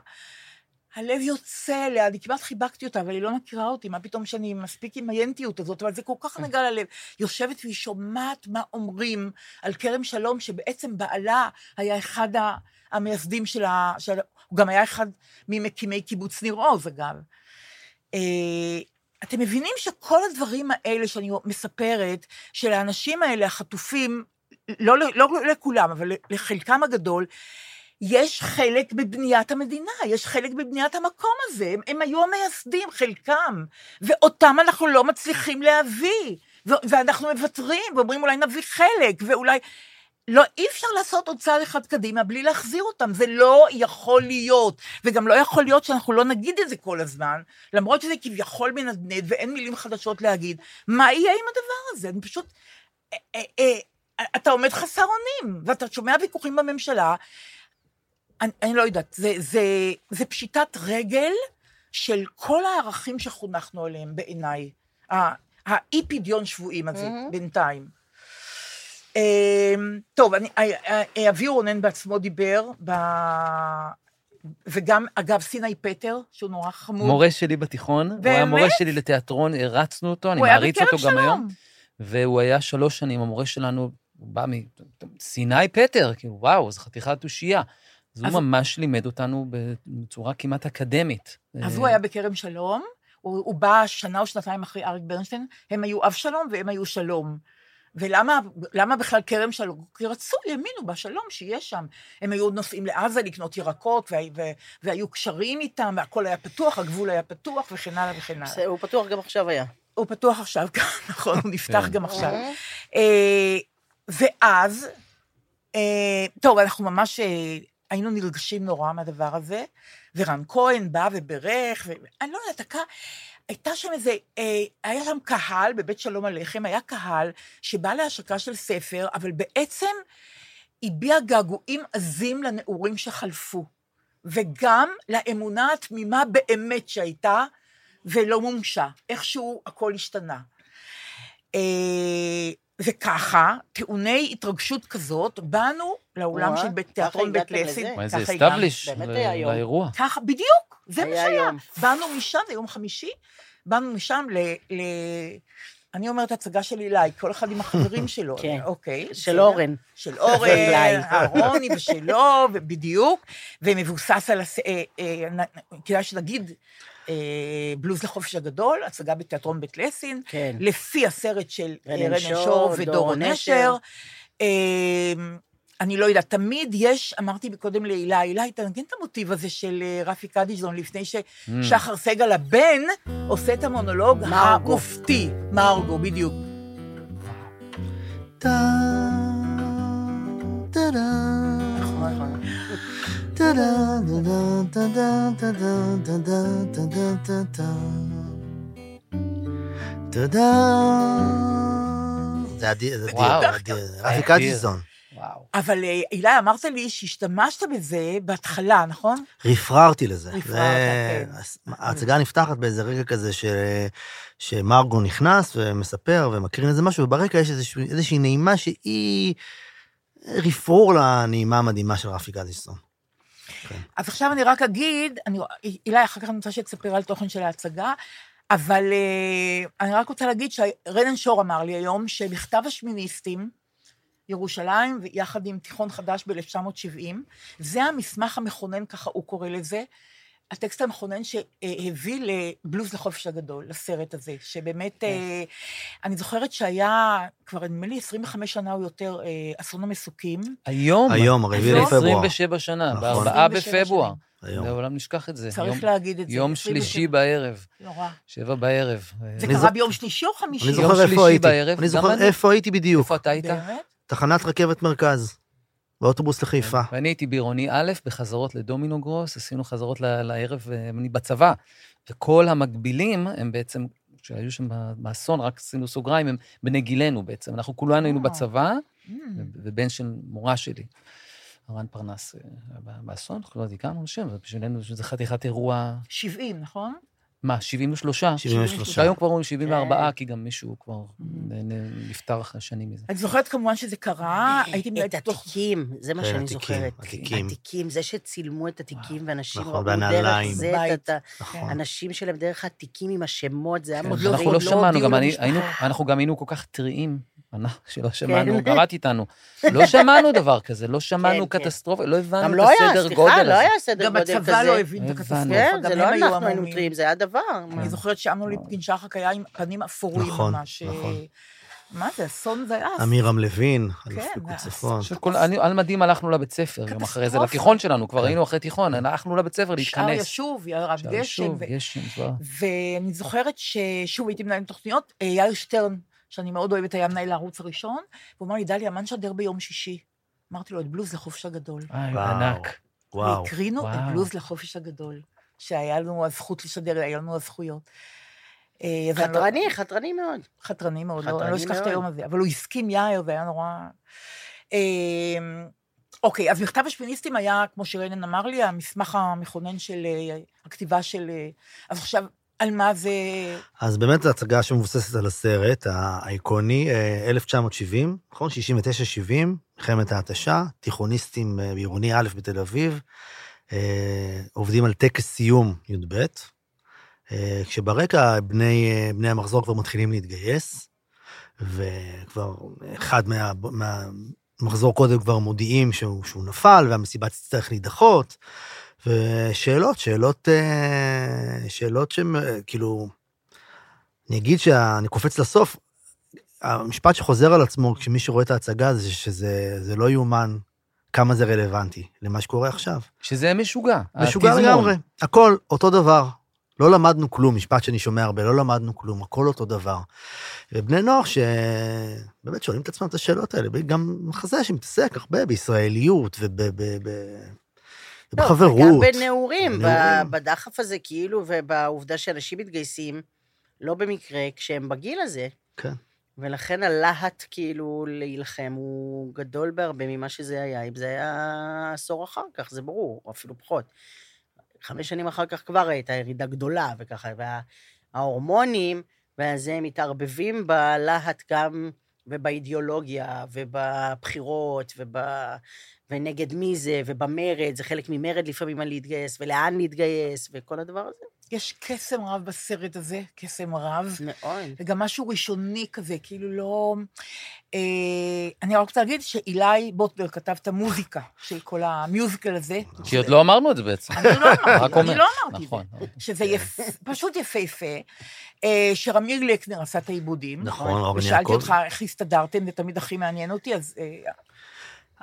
הלב יוצא אליה, אני כמעט חיבקתי אותה, אבל היא לא מכירה אותי, מה פתאום שאני מספיק עם היינטיות הזאת, אבל זה כל כך נגע ללב. יושבת והיא שומעת מה אומרים על כרם שלום, שבעצם בעלה היה אחד המייסדים של ה... של... הוא גם היה אחד ממקימי קיבוץ ניר עוז, אגב. אה, אתם מבינים שכל הדברים האלה שאני מספרת, של האנשים האלה, החטופים, לא, לא, לא לכולם, אבל לחלקם הגדול, יש חלק בבניית המדינה, יש חלק בבניית המקום הזה, הם, הם היו המייסדים, חלקם, ואותם אנחנו לא מצליחים להביא, ו- ואנחנו מוותרים, ואומרים אולי נביא חלק, ואולי... לא, אי אפשר לעשות עוד צעד אחד קדימה בלי להחזיר אותם, זה לא יכול להיות, וגם לא יכול להיות שאנחנו לא נגיד את זה כל הזמן, למרות שזה כביכול מנדנד ואין מילים חדשות להגיד, מה יהיה עם הדבר הזה? אני פשוט... אה, אה, אה, אתה עומד חסר אונים, ואתה שומע ויכוחים בממשלה, אני, אני לא יודעת, זה, זה, זה פשיטת רגל של כל הערכים שחונכנו עליהם בעיניי. האי פדיון שבויים הזה, מהמם. בינתיים. אמ, טוב, אני, אה, אה, אבי רונן בעצמו דיבר, ב... וגם, אגב, סיני פטר, שהוא נורא חמוד. מורה שלי בתיכון, הוא היה באמת? מורה שלי לתיאטרון, הרצנו אותו, אני מעריץ אותו גם היום. שלום. והוא היה שלוש שנים, המורה שלנו, הוא בא מסיני פטר, כאילו, וואו, זו חתיכת תושייה. אז הוא ממש לימד אותנו בצורה כמעט אקדמית. אז אה, הוא היה בכרם שלום, הוא, הוא בא שנה או שנתיים אחרי אריק ברנשטיין, הם היו אב שלום והם היו שלום. ולמה למה בכלל כרם שלום? כי רצו, האמינו בשלום שיהיה שם. הם היו נוסעים לעזה לקנות ירקות, וה, ו, והיו קשרים איתם, והכל היה פתוח, הגבול היה פתוח, וכן הלאה וכן הלאה. הוא פתוח גם עכשיו היה. הוא פתוח עכשיו, גם, נכון, הוא נפתח כן. גם עכשיו. ואז, אה, טוב, אנחנו ממש אה, היינו נרגשים נורא מהדבר הזה, ורן כהן בא וברך, ואני לא יודעת, הקה... הייתה שם איזה, אה, היה שם קהל בבית שלום הלחם, היה קהל שבא להשקה של ספר, אבל בעצם הביע געגועים עזים לנעורים שחלפו, וגם לאמונה התמימה באמת שהייתה, ולא מומשה. איכשהו הכל השתנה. אה, וככה, טעוני התרגשות כזאת, באנו לאולם של בית תיאטרון בית לסין. הגענו. אסטאבליש. לאירוע. ככה, בדיוק, זה מה היה שהיה. באנו משם, זה יום חמישי, באנו משם ל... ל... אני אומרת הצגה של אילי, כל אחד עם החברים שלו. כן. אוקיי. של. אורן. של אורן. אהרוני ושלו, בדיוק, ומבוסס על, הס... אה, אה, כדאי שנגיד, בלוז לחופש הגדול, הצגה בתיאטרון בית לסין, כן. לפי הסרט של אה, רנן שור, שור ודורון דורון נשר. אה, אני לא יודעת, תמיד יש, אמרתי קודם להילה, הילה, תנגן את המוטיב הזה של אה, רפי קדישזון, לפני ששחר סגל הבן עושה את המונולוג. המופתי, מרגו, בדיוק. נכון, נכון. זה אדיר, זה. אדיר. רפי קצ'יסון. וואו. אבל אה, אילי, אמרת לי שהשתמשת בזה בהתחלה, נכון? רפררתי לזה. רפררת, כן. ההצגה נפתחת באיזה רגע כזה ש... שמרגו נכנס ומספר ומקרין איזה משהו, וברקע יש איזושהי, איזושהי נעימה שהיא רפרור לנעימה המדהימה של רפי קדיסון. אז עכשיו אני רק אגיד, אני, אילי, אחר כך אני רוצה שתספר על תוכן של ההצגה, אבל אה, אני רק רוצה להגיד שרנן שור אמר לי היום שמכתב השמיניסטים, ירושלים, יחד עם תיכון חדש ב-1970, זה המסמך המכונן, ככה הוא קורא לזה, הטקסט המכונן שהביא לבלוז לחופש הגדול, לסרט הזה, שבאמת, אה, אני זוכרת שהיה, כבר נדמה לי 25 שנה או יותר, אה, אסון המסוקים. היום, היום, הרביעי? לפברואר. 27 שנה, נכון. ב-4 27 בפברואר. היום. לעולם נשכח את זה. יום- צריך להגיד את זה. יום 27. שלישי בערב, נורא. שבע בערב. זה אני קרה זוכ- ביום שלישי או חמישי? אני יום זוכר איפה הייתי. בערב, אני זוכר אני. איפה הייתי בדיוק. איפה אתה היית? באמת? תחנת רכבת מרכז, באוטובוס לחיפה. ואני הייתי בעירוני א', בחזרות לדומינו גרוס, עשינו חזרות ל- לערב, אה, אני בצבא, וכל המקבילים הם בעצם, שהיו שם באסון, רק עשינו סוגריים, הם בני גילנו בעצם. אנחנו כולנו היינו אה. בצבא, Mm. ובן של מורה שלי, הרן פרנס, אה, באסון, אנחנו לא הכרנו שם, ובשבילנו זה חתיכת אירוע, 70, נכון? מה, 73? 73. והיום כבר אומרים 74, כן. כי גם מישהו כבר נ- נפטר אחרי שנים מזה. אני זוכרת כמובן שזה קרה, הייתי את מנהלת תוך... התיקים, זה מה כן, שאני זוכרת. התיקים. התיקים, זה שצילמו את התיקים, ואנשים נכון, ראו. דרך זה. את נכון. הנשים שלהם דרך התיקים עם השמות, זה היה כן, מגריד. לא- אנחנו לא לא שמענו, אנחנו גם היינו כל כך טריים, אנחנו שלא כן. שמענו, גם את איתנו. לא שמענו דבר כזה, לא שמענו כן. קטסטרופה, לא גם הבנו לא את היה, הסדר סליחה, גודל לא הזה. היה סדר גם גודל כזה. הצבא לא הבין את. הקטסטרופה, כן, גם זה לא אנחנו היינו המומים. טריים, זה היה דבר. אני זוכרת שאמנון ליפקין שחק היה עם פנים אפורים נכון, ממש. נכון. מה זה, אסון זה היה. עמירם לוין, אלוף כן, פיקוד צפון. על מדים הלכנו לבית ספר, גם אחרי זה. לתיכון שלנו, כבר היינו אחרי תיכון, הלכנו לבית ספר להתכנס. ישוב, ירד שער גשם. ישוב, ו- גשם, כבר. ואני זוכרת ששוב הייתי מנהלת תוכניות, אה, יאיר שטרן, שאני מאוד אוהבת, היה מנהל הערוץ הראשון, והוא אמר לי, דליה, מה נשדר ביום שישי? אמרתי לו, את בלוז לחופש הגדול. וואו. ענק. וואו. והקרינו את. בלוז לחופש הגדול, שהיה לנו הזכות לשדר, היה לנו הזכויות. אה, לא- חתרני, חתרני מאוד. חתרני מאוד, לא- אני חתרני לא אשכח את. היום הזה, אבל הוא הסכים יאיר, זה היה נורא... אה, אוקיי, אז מכתב השמיניסטים היה, כמו שרנן אמר לי, המסמך המכונן של אה, הכתיבה של... אה, אז עכשיו, על מה זה... אז באמת זו הצגה שמבוססת על הסרט האיקוני, אה, 1970, נכון? 69-70, מלחמת ההתשה, תיכוניסטים אה, בעירוני א' בתל אביב, אה, עובדים על טקס סיום י"ב, אה, כשברקע בני, אה, בני המחזור כבר מתחילים להתגייס, וכבר אחד מה, מהמחזור קודם כבר מודיעים שהוא, שהוא נפל והמסיבה תצטרך להידחות. ושאלות, שאלות, אה, שאלות שהן, אה, כאילו, אני אגיד שאני קופץ לסוף, המשפט שחוזר על עצמו כשמי שרואה את ההצגה זה שזה זה לא יאומן כמה זה רלוונטי למה שקורה עכשיו. שזה משוגע. משוגע. לגמרי, הכל אותו דבר. לא למדנו כלום, משפט שאני שומע הרבה, לא למדנו כלום, הכל אותו דבר. ובני נוער שבאמת שואלים את עצמם את השאלות האלה, גם מחזה שמתעסק הרבה בישראליות וב... ב- ב- לא, בחברות. וגם בנעורים, בנעורים. בדחף הזה, כאילו, ובעובדה שאנשים מתגייסים, לא במקרה, כשהם בגיל הזה. כן. ולכן הלהט, כאילו, להילחם הוא גדול בהרבה ממה שזה היה, אם זה היה עשור אחר כך, זה ברור, או אפילו פחות. חמש שנים אחר כך כבר הייתה ירידה גדולה, וככה, וההורמונים, וזה מתערבבים בלהט גם, ובאידיאולוגיה, ובבחירות, וב... ונגד מי זה, ובמרד, זה חלק ממרד לפעמים על להתגייס, ולאן להתגייס, וכל הדבר הזה. יש קסם רב בסרט הזה, קסם רב. מאוד. וגם משהו ראשוני כזה, כאילו לא... אה, אני רק רוצה להגיד שאילי בוטנר כתב את המוזיקה של כל המיוזיקל הזה. כי עוד לא אמרנו את זה בעצם. אני לא אמרתי. אני לא אמרתי את נכון. זה. שזה יפ... פשוט יפהפה. אה, שרמיר לקנר עשה את העיבודים. נכון, ושאלתי יעקב. אותך איך הסתדרתם, זה תמיד הכי מעניין אותי, אז אה,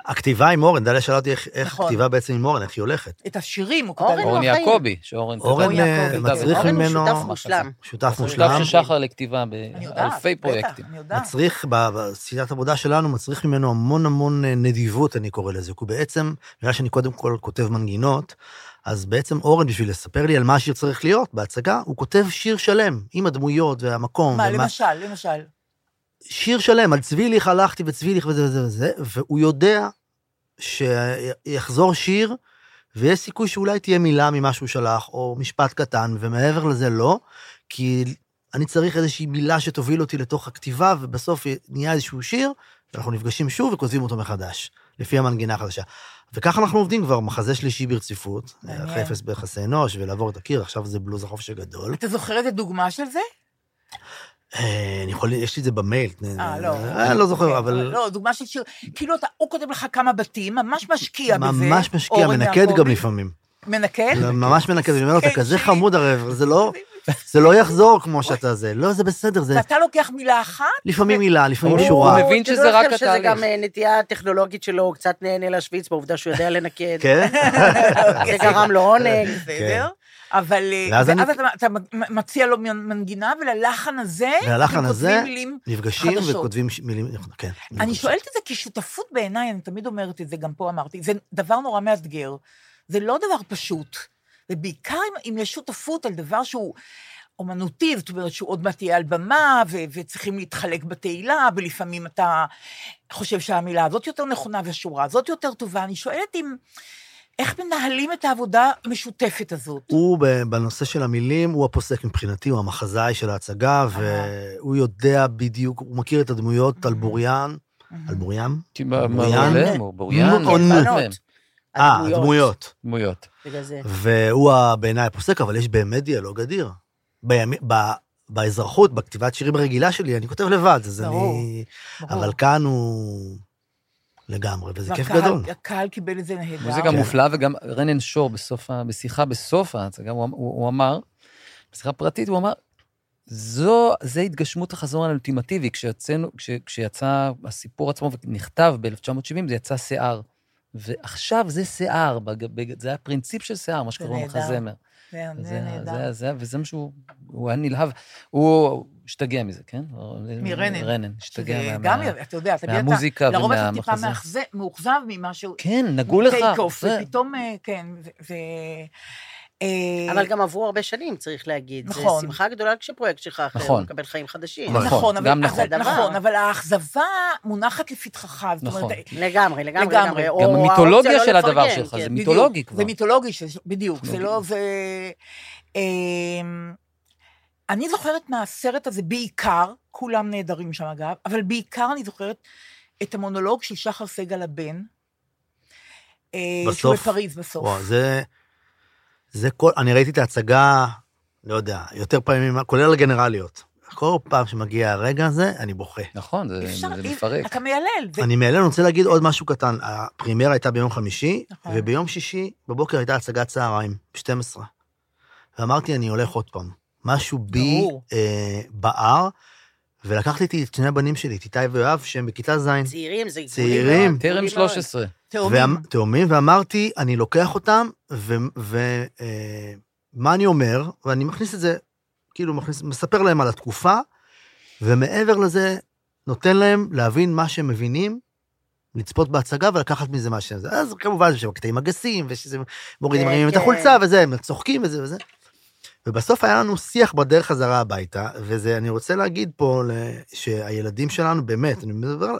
הכתיבה עם אורן, דליה שאלה אותי איך, איך נכון. הכתיבה בעצם עם אורן, איך היא הולכת. את השירים הוא כתב. אורן. יעקבי, שאורן אורן אורן אה. מצריך אורן הוא ממנו... שותף מושלם. שותף שותף מושלם. של שחר לכתיבה באלפי פרויקטים. אני יודעת. מצריך, ב- בשיטת עבודה שלנו, מצריך ממנו המון המון אה, נדיבות, אני קורא לזה. כי הוא בעצם, בגלל שאני קודם כל כותב מנגינות, אז בעצם אורן, בשביל לספר לי על מה השיר צריך להיות בהצגה, הוא כותב שיר שלם, עם הדמויות והמקום. מה, ומה- למשל, למשל. שיר שלם, על צביליך הלכתי וצביליך וזה וזה וזה, והוא יודע שיחזור שיר, ויש סיכוי שאולי תהיה מילה ממה שהוא שלח, או משפט קטן, ומעבר לזה לא, כי אני צריך איזושהי מילה שתוביל אותי לתוך הכתיבה, ובסוף נהיה איזשהו שיר, ואנחנו נפגשים שוב וכותבים אותו מחדש, לפי המנגינה החדשה. וככה אנחנו עובדים כבר מחזה שלישי ברציפות. אחרי אפס ביחסי אנוש, ולעבור את הקיר, עכשיו זה בלוז החופש הגדול. אתה זוכר איזה דוגמה של זה? אה, אני יכול, יש לי את זה במייל. אה, לא. אה, לא זוכר, אבל... לא, דוגמה של שיר, כאילו אתה, הוא כותב לך כמה בתים, ממש משקיע בזה. ממש משקיע, מנקד. גם לפעמים. מנקד? לא, ממש מנקד, אני אומר לו, אתה כן, כזה. חמוד הרי, זה לא, זה לא יחזור כמו שאתה זה. לא, זה בסדר, זה ואתה לוקח מילה אחת, לפעמים מילה, לפעמים שורה. הוא מבין שזה רק לכם שזה התהליך. גם אה, נטייה טכנולוגית שלו, הוא קצת נהנה להשוויץ בעובדה שהוא יודע לנקד. כן? זה גרם לו עונג. בסדר? אבל אה, ואז אני- אתה- אתה מציע לו מנגינה, וללחן הזה, וללחן אתם הזה, נפגשים חדשות. וכותבים מילים, כן. אני שואלת את זה כי שותפות בעיניי, אני תמיד אומרת את זה, גם פה אמרתי, זה דבר נורא מאתגר. זה לא דבר פשוט. ובעיקר אם, אם יש שותפות על דבר שהוא אומנותי, זאת אומרת שהוא עוד מעט יהיה על במה, ו- וצריכים להתחלק בתהילה, ולפעמים אתה חושב שהמילה הזאת יותר נכונה והשורה הזאת יותר טובה. אני שואלת אם, איך מנהלים את העבודה המשותפת הזאת? הוא בנושא של המילים, הוא הפוסק מבחינתי, הוא המחזאי של ההצגה, והוא יודע בדיוק, הוא מכיר את הדמויות על בוריין, על בוריין? בוריין? בוריין. אה, הדמויות. דמויות. והוא בעיניי הפוסק, אבל יש באמת דיאלוג אדיר. בימי- ב- באזרחות, בכתיבת שירים הרגילה שלי, אני כותב לבד, אז ברור, אני... ברור. אבל כאן הוא לגמרי, וזה כיף גדול. הקהל קיבל את זה נהדר. מוזיקה כן. מופלאה, וגם רנן שור בסוף, בשיחה בסוף ההצגה, הוא, הוא, הוא אמר, בשיחה פרטית, הוא אמר, זו, זה התגשמות החזון האולטימטיבי. כשיצאנו, כש, כשיצא הסיפור עצמו ונכתב ב-1970, זה יצא שיער. ועכשיו זה שיער, זה היה פרינציפ של שיער, מה שקוראים נהדר. מחזמר. זה זה, נהדר. זה, וזה מה שהוא, הוא היה נלהב. הוא השתגע מזה, כן? מרנן. רנן, השתגע מה... גם, אתה יודע, אתה, מהמוזיקה לרוב אתה טיפה מאוכזב ממשהו, כן, נגעו לך. take off, ופתאום, אה, כן, ו... אבל גם עברו הרבה שנים, צריך להגיד. נכון. שמחה גדולה כשפרויקט שלך אחר, נכון. מקבל חיים חדשים. נכון, נכון, אבל, גם אבל, נכון. נכון, אבל האכזבה מונחת לפתחך. נכון. אומרת, לגמרי, לגמרי, לגמרי. גם המיתולוגיה האופציה של לא הדבר שלך, כן. זה בדיוק, מיתולוגי כבר. זה מיתולוגי, ש- בדיוק, זה. לא, זה... אמ, אני זוכרת מהסרט הזה בעיקר, כולם נהדרים שם אגב, אבל בעיקר אני זוכרת את המונולוג של שחר סגל הבן, אה, שהוא בסוף. בפריז בסוף. וואו, זה... זה כל... אני ראיתי את ההצגה, לא יודע, יותר פעמים, כולל הגנרליות. כל פעם שמגיע הרגע הזה, אני בוכה. נכון, זה, אפשר, זה מפרק. אתה מיילל. זה- אני מעלה, אני רוצה להגיד עוד משהו קטן. הפרימירה הייתה ביום חמישי, נכון. וביום שישי בבוקר הייתה הצגת צהריים, ב-12. ואמרתי, אני הולך עוד פעם. משהו בי. אה, בער, ולקחתי איתי את שני הבנים שלי, את איתי ויואב, שהם בכיתה ז', צעירים, זה צעירים. טרם גבולי מאוד. 13. תאומים. תאומים, ואמרתי, אני לוקח אותם, ומה אני אומר, ואני מכניס את זה, כאילו, מכניס, מספר להם על התקופה, ומעבר לזה, נותן להם להבין מה שהם מבינים, לצפות בהצגה ולקחת מזה מה שהם... אז כמובן יש שם קטעים אגסים, ושזה מורידים כן, מרימים את כן. החולצה וזה, הם צוחקים וזה וזה. ובסוף היה לנו שיח בדרך חזרה הביתה, וזה, אני רוצה להגיד פה ל- שהילדים שלנו, באמת, אני מדבר,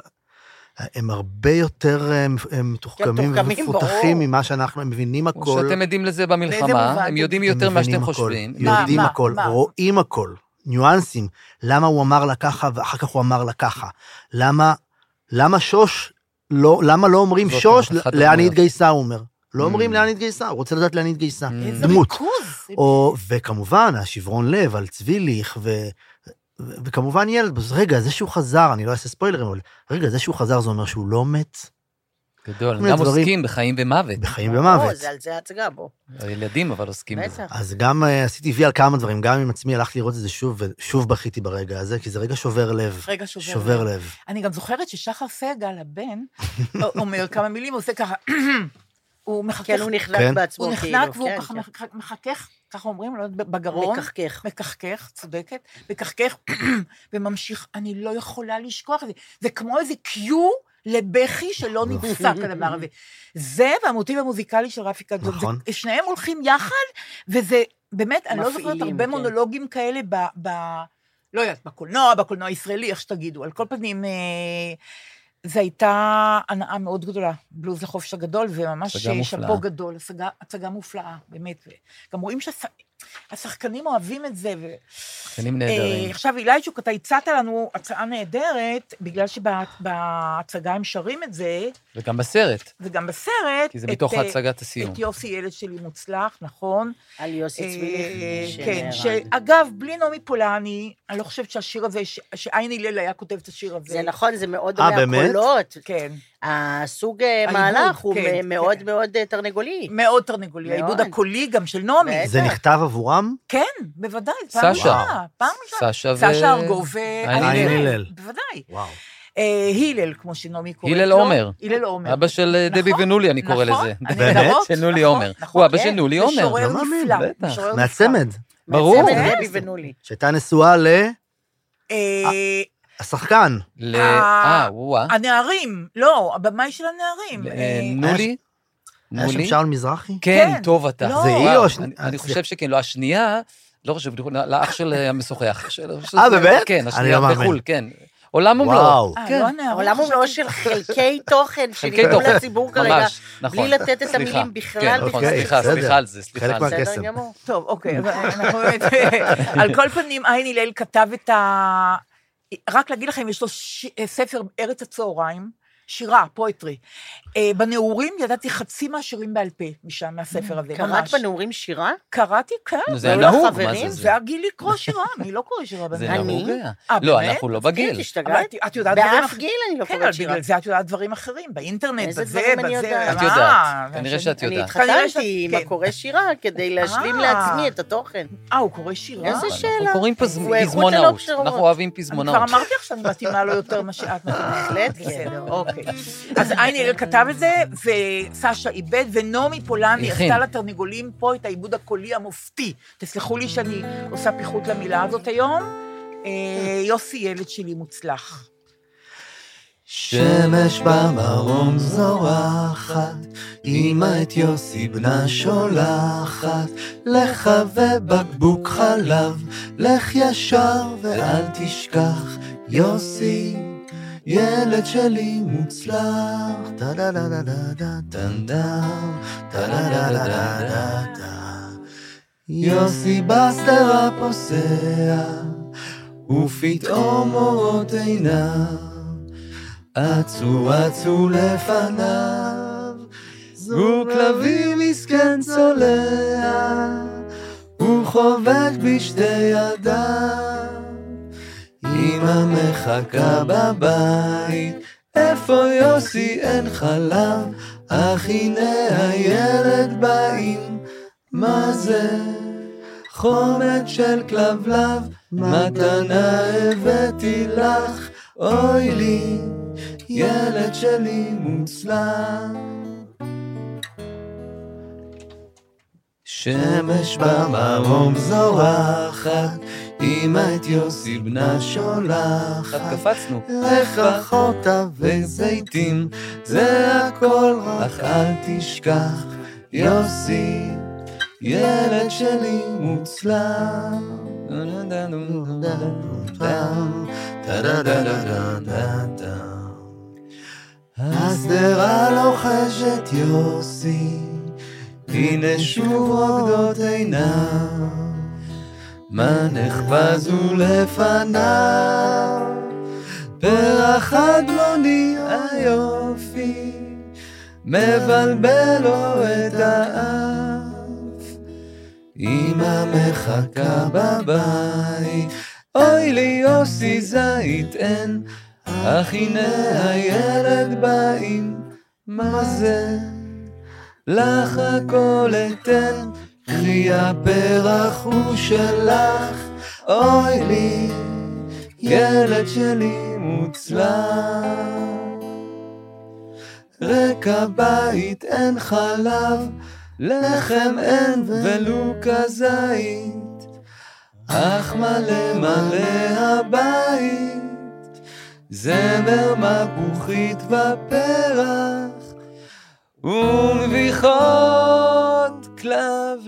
הם הרבה יותר הם מתוחכמים מתוחכמים, ומפותחים ברור. ממה שאנחנו, הם מבינים הכל. שאתם עדים לזה במלחמה? הם יודעים יותר ממה שאתם הכל, חושבים. מה, יודעים מה, הכל, מה? רואים הכל, ניואנסים. למה הוא אמר לה ככה ואחר כך הוא אמר לה ככה? למה, למה שוש, לא, למה לא אומרים שוש, לאן היא. התגייסה, הוא אומר. לא אומרים Mm. לאן התגייסה, הוא רוצה לדעת לאן התגייסה. Mm. איזה. ריכוז. וכמובן, השברון לב על צביליך, וכמובן ילד, אז רגע, זה שהוא חזר, אני לא אעשה ספוילרים, אבל רגע, זה שהוא חזר, זה אומר שהוא לא מת גדול, מיני גם דברים. עוסקים בחיים ומוות. בחיים ומוות. זה על זה ההצגה, בוא. הילדים אבל עוסקים בזה. אז גם אה, עשיתי וי על כמה דברים, גם עם עצמי הלכתי לראות את זה שוב, ושוב בכיתי ברגע הזה, כי זה רגע שובר לב. רגע שובר. שובר לב. לב. אני גם זוכרת ששחר סגל, הבן, אומר כמה מילים, הוא עושה ככה, הוא מחכך, כן, הוא נחנק כן. בעצמו, הוא כאילו. נחנק והוא כן, ככה כן. מחכך- מחכך, ככה אומרים, לא יודעת, בגרון. מקחקח. מקחקח, צודקת, מקחקח, וממשיך, אני לא יכולה לשכוח את זה. זה כמו איזה קיו לבכי שלא נפסק הדבר הזה. זה והמוטיב המוזיקלי של רפי קדזון. נכון. זה- שניהם הולכים יחד, וזה באמת, אני לא זוכרת הרבה כן. מונולוגים כאלה ב... ב לא יודעת, בקולנוע, בקולנוע הישראלי, איך שתגידו. על כל פנים, אה, זו הייתה הנאה מאוד גדולה, בלוז לחופש הגדול, וממש שאפו גדול, הצגה, הצגה מופלאה, באמת. גם רואים שהשחקנים אוהבים את זה. ו... שחקנים נהדרים. אה, עכשיו, אילייצ'וק, אתה הצעת לנו הצעה נהדרת, בגלל שבהצגה הם שרים את זה. וגם בסרט. וגם בסרט. כי זה מתוך אה, הצגת הסיום. את יוסי, ילד שלי מוצלח, נכון. על יוסי אה, צמיליך כן, שאגב, בלי נעמי פולני, אני לא חושבת שהשיר הזה, שעין הלל היה כותב את השיר הזה. זה נכון, זה מאוד דומה הקולות. כן. הסוג מהלך הוא כן, מאוד כן. מאוד תרנגולי. מאוד תרנגולי, העיבוד הקולי גם של נעמי. זה נכתב עבורם? כן, בוודאי, פעם ראשונה. פעם ראשונה. סשה ו... סשה ארגוב ועין הלל. בוודאי. וואו. הלל, כמו שנעמי קוראת לו. הלל עומר. הלל עומר. אבא של דבי נכון, ונולי, אני קורא נכון, לזה. באמת? של נולי עומר. הוא אבא של נולי עומר. משורר לא נפלא. מהצמד. ברור. מהצמד דבי ונולי. שהייתה נשואה ל... אה, השחקן. ל... אה, וואה. הנערים, לא, הבמאי של הנערים. אה, אה, נולי? היה שם? שאול מזרחי? כן, כן. טוב אתה. לא. זה היא או השני- אני- אני חושב שכן, לא, השנייה, לא חושב, לאח של אה, המשוחח. אה, באמת? כן, אני השנייה לא. בחו"ל, כן. עולם ומלואו. וואו. אה, כן. לא הוא לא של חלקי תוכן חלקי שניתנו לציבור כרגע, ממש, נכון. בלי לתת את. המילים בכלל. כן, נכון, אוקיי, סליחה. סליחה על זה, סליחה חלק על זה. מהקסם. בסדר גמור. טוב, אוקיי, באמת... על כל פנים, עין הלל כתב את ה... רק להגיד לכם, יש לו. ספר ארץ הצהריים, שירה, פואטרי. אה, בנעורים ידעתי חצי מהשירים בעל פה משם, מהספר הזה, קראת ממש. בנעורים שירה? קראתי, כן. זה והיו לך נהוג, מה? זה זה? זה הגיל לקרוא שירה, אני לא קורא שירה זה בנעורים. נהוג אני? היה. אה, לא? אנחנו לא כן, בגיל. השתגעת? את- יודעת דברים באף אחרים. גיל אני לא כן, קוראת שירה. בגלל זה את יודעת דברים אחרים, באינטרנט, בזה, אני בזה. יודעת? את יודעת, כנראה שאת אני יודעת. כנראה התחתנתי עם כן. הקורא שירה כדי להשלים אה. לעצמי את התוכן. אה, הוא קורא שירה? איזה אנחנו שאלה. קוראים הוא איכות פזמונאות. אנחנו אוהבים אני כבר פזמונאות. אמרתי לך שאני מתאימה לו יותר ממה שאת מתאימה. בהחלט, כן. בסדר, אוקיי. אז עין הלל כתב את זה, וסשה איבד, ונעמי פולני. עשתה לתרנגולים פה את העיבוד הקולי המופתי. תסלחו לי שאני עושה פיחות למילה הזאת היום. אה, יוסי, ילד שלי מוצלח. שמש במרום זורחת, אמא את יוסי בנה שולחת, לך ובקבוק חלב, לך ישר ואל תשכח, יוסי, ילד שלי מוצלח. טה דה דה דה דה דה טן טה דה דה דה דה דה דה. יוסי בסך הפוסע, ופתאום אורות עיניו. אצו אצו לפניו, זור כלבים מסכן צולע, הוא חובק בשתי ידיו. אמא מחכה בבית, איפה יוסי אין חלב, אך הנה הילד באים, מה זה? חומץ של כלבלב, מתנה הבאתי לך, אוי לי, ילד שלי מוצלח. שמש במרום זורחת, אמא את יוסי בנה שולחת. קפצנו. לפחות וזיתים, זה הכל, אך אל תשכח, יוסי, ילד שלי מוצלח. השדרה לוחשת יוסי, הנה שוב רוקדות עיניו, מה נחפז הוא לפניו, פרח אדמוני היופי, מבלבל לו את האף. אמא מחכה בבית, אוי לי יוסי זית אין, אך הנה הילד באים, מה זה? לך הכל אתן, קחי הפרח הוא שלך, אוי לי, ילד שלי מוצלח. ריק הבית אין חלב, לחם אין ולו כזית, אך מלא מלא הבית, זמר מפוחית ופרח, ומביחות כלבלב.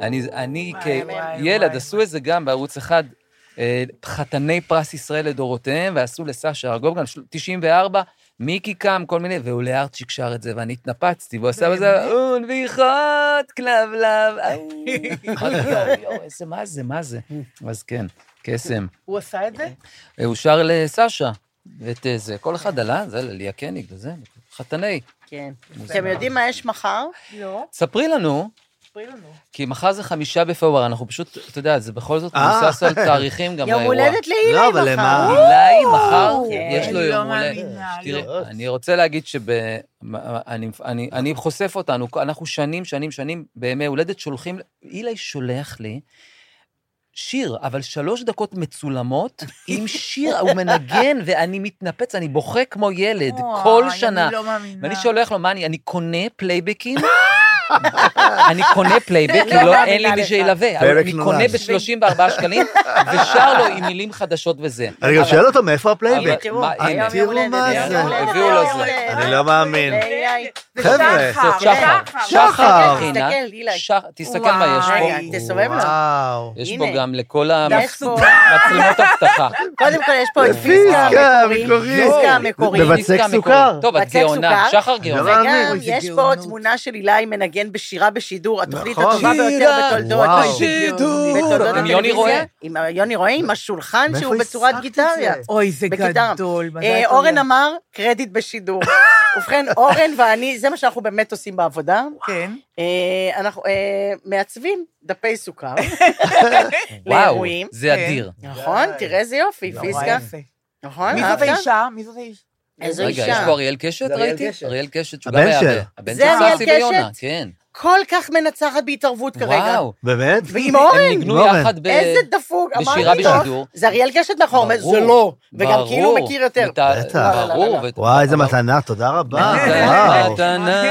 אני, אני כילד, עשו. את זה גם בערוץ אחד, אה, חתני פרס ישראל לדורותיהם, ועשו לסשה ארגוב גם 94, מיקי קם, כל מיני, ועולה ארצ'יק שר את זה, ואני התנפצתי, והוא עשה בזה, כלבלב, אהו. אמרתי, יואו, יואו, איזה, מה זה, מה זה? אז כן, קסם. הוא עשה את זה? אה, הוא שר לסשה, ואת אה, זה, כל אחד עלה, זה לליה קניג, וזה, חתני. כן. אתם יודעים מה יש מחר? לא. ספרי לנו, ספרי לנו. כי מחר זה חמישה בפברואר, אנחנו פשוט, אתה יודע, זה בכל זאת אה. מבוסס על תאריכים גם יום באירוע. הולדת לאילי לא, אבל מחר. למה? אילי מחר, כן. יש לו אני יום לא הולדת. לא. אני רוצה להגיד שב... אני, אני, אני חושף אותנו, אנחנו שנים, שנים, שנים, בימי הולדת שולחים, אילי שולח לי שיר, אבל שלוש דקות מצולמות, עם שיר, הוא מנגן, ואני מתנפץ, אני בוכה כמו ילד, כל שנה. אני לא מאמינה. ואני שולח לו, מה אני, אני קונה פלייבקים? אני קונה פלייבק, כי לא לא, אין לי מי. שילווה. אבל אני. קונה ב-34 שקלים, ושר לו עם מילים חדשות וזה. אני גם שואל אותו מאיפה הפלייבק. תראו, מה, זה. הביאו לו זה. אני לא מאמין. חבר'ה, שחר, זאת שחר. שחר. תסתכל, מה יש פה. רגע, תסובב לו. יש. פה גם לכל המצלמות אבטחה. קודם כל יש פה את פיסקה המקורי. פיסקה המקורי. בבצק פיסקה המקורית. סוכר. טוב, את גאונה. סוכר. שחר גאונה. לא. וגם יש פה. תמונה של אילי מנגן בשירה בשידור, התוכנית נכון. הטובה ביותר. בתולדות. בשידור. עם יוני רואה. עם יוני רואה, עם השולחן שהוא בצורת גיטריה. זה? אוי, זה. גדול. אה, אורן. אמר, קרדיט בשידור. ובכן, אורן ואני, זה מה שאנחנו באמת עושים בעבודה. כן. אה, אנחנו אה, מעצבים דפי סוכר וואו, לאירועים. זה. אדיר. נכון, תראה איזה יופי, פיסקה. נכון, מי זאת אהבת? האישה? מי זאת האישה? איזו רגע, יש אישה. פה אריאל קשת, ראיתי? אריאל קשת, שהוא הבן גם היה... הבן זה של אריאל ססי ויונה, קשת? כן. כל כך מנצחת בהתערבות כרגע. וואו. באמת? ועם אורן, הם ניגנו. יחד ב... איזה דפוק, בשירה אמרתי לו. בשידור. זה אריאל קשת מאחור, ברור, זה לא. וגם. כאילו הוא מכיר יותר. בטח. ברור. וואי, איזה מתנה, תודה רבה. מתנה.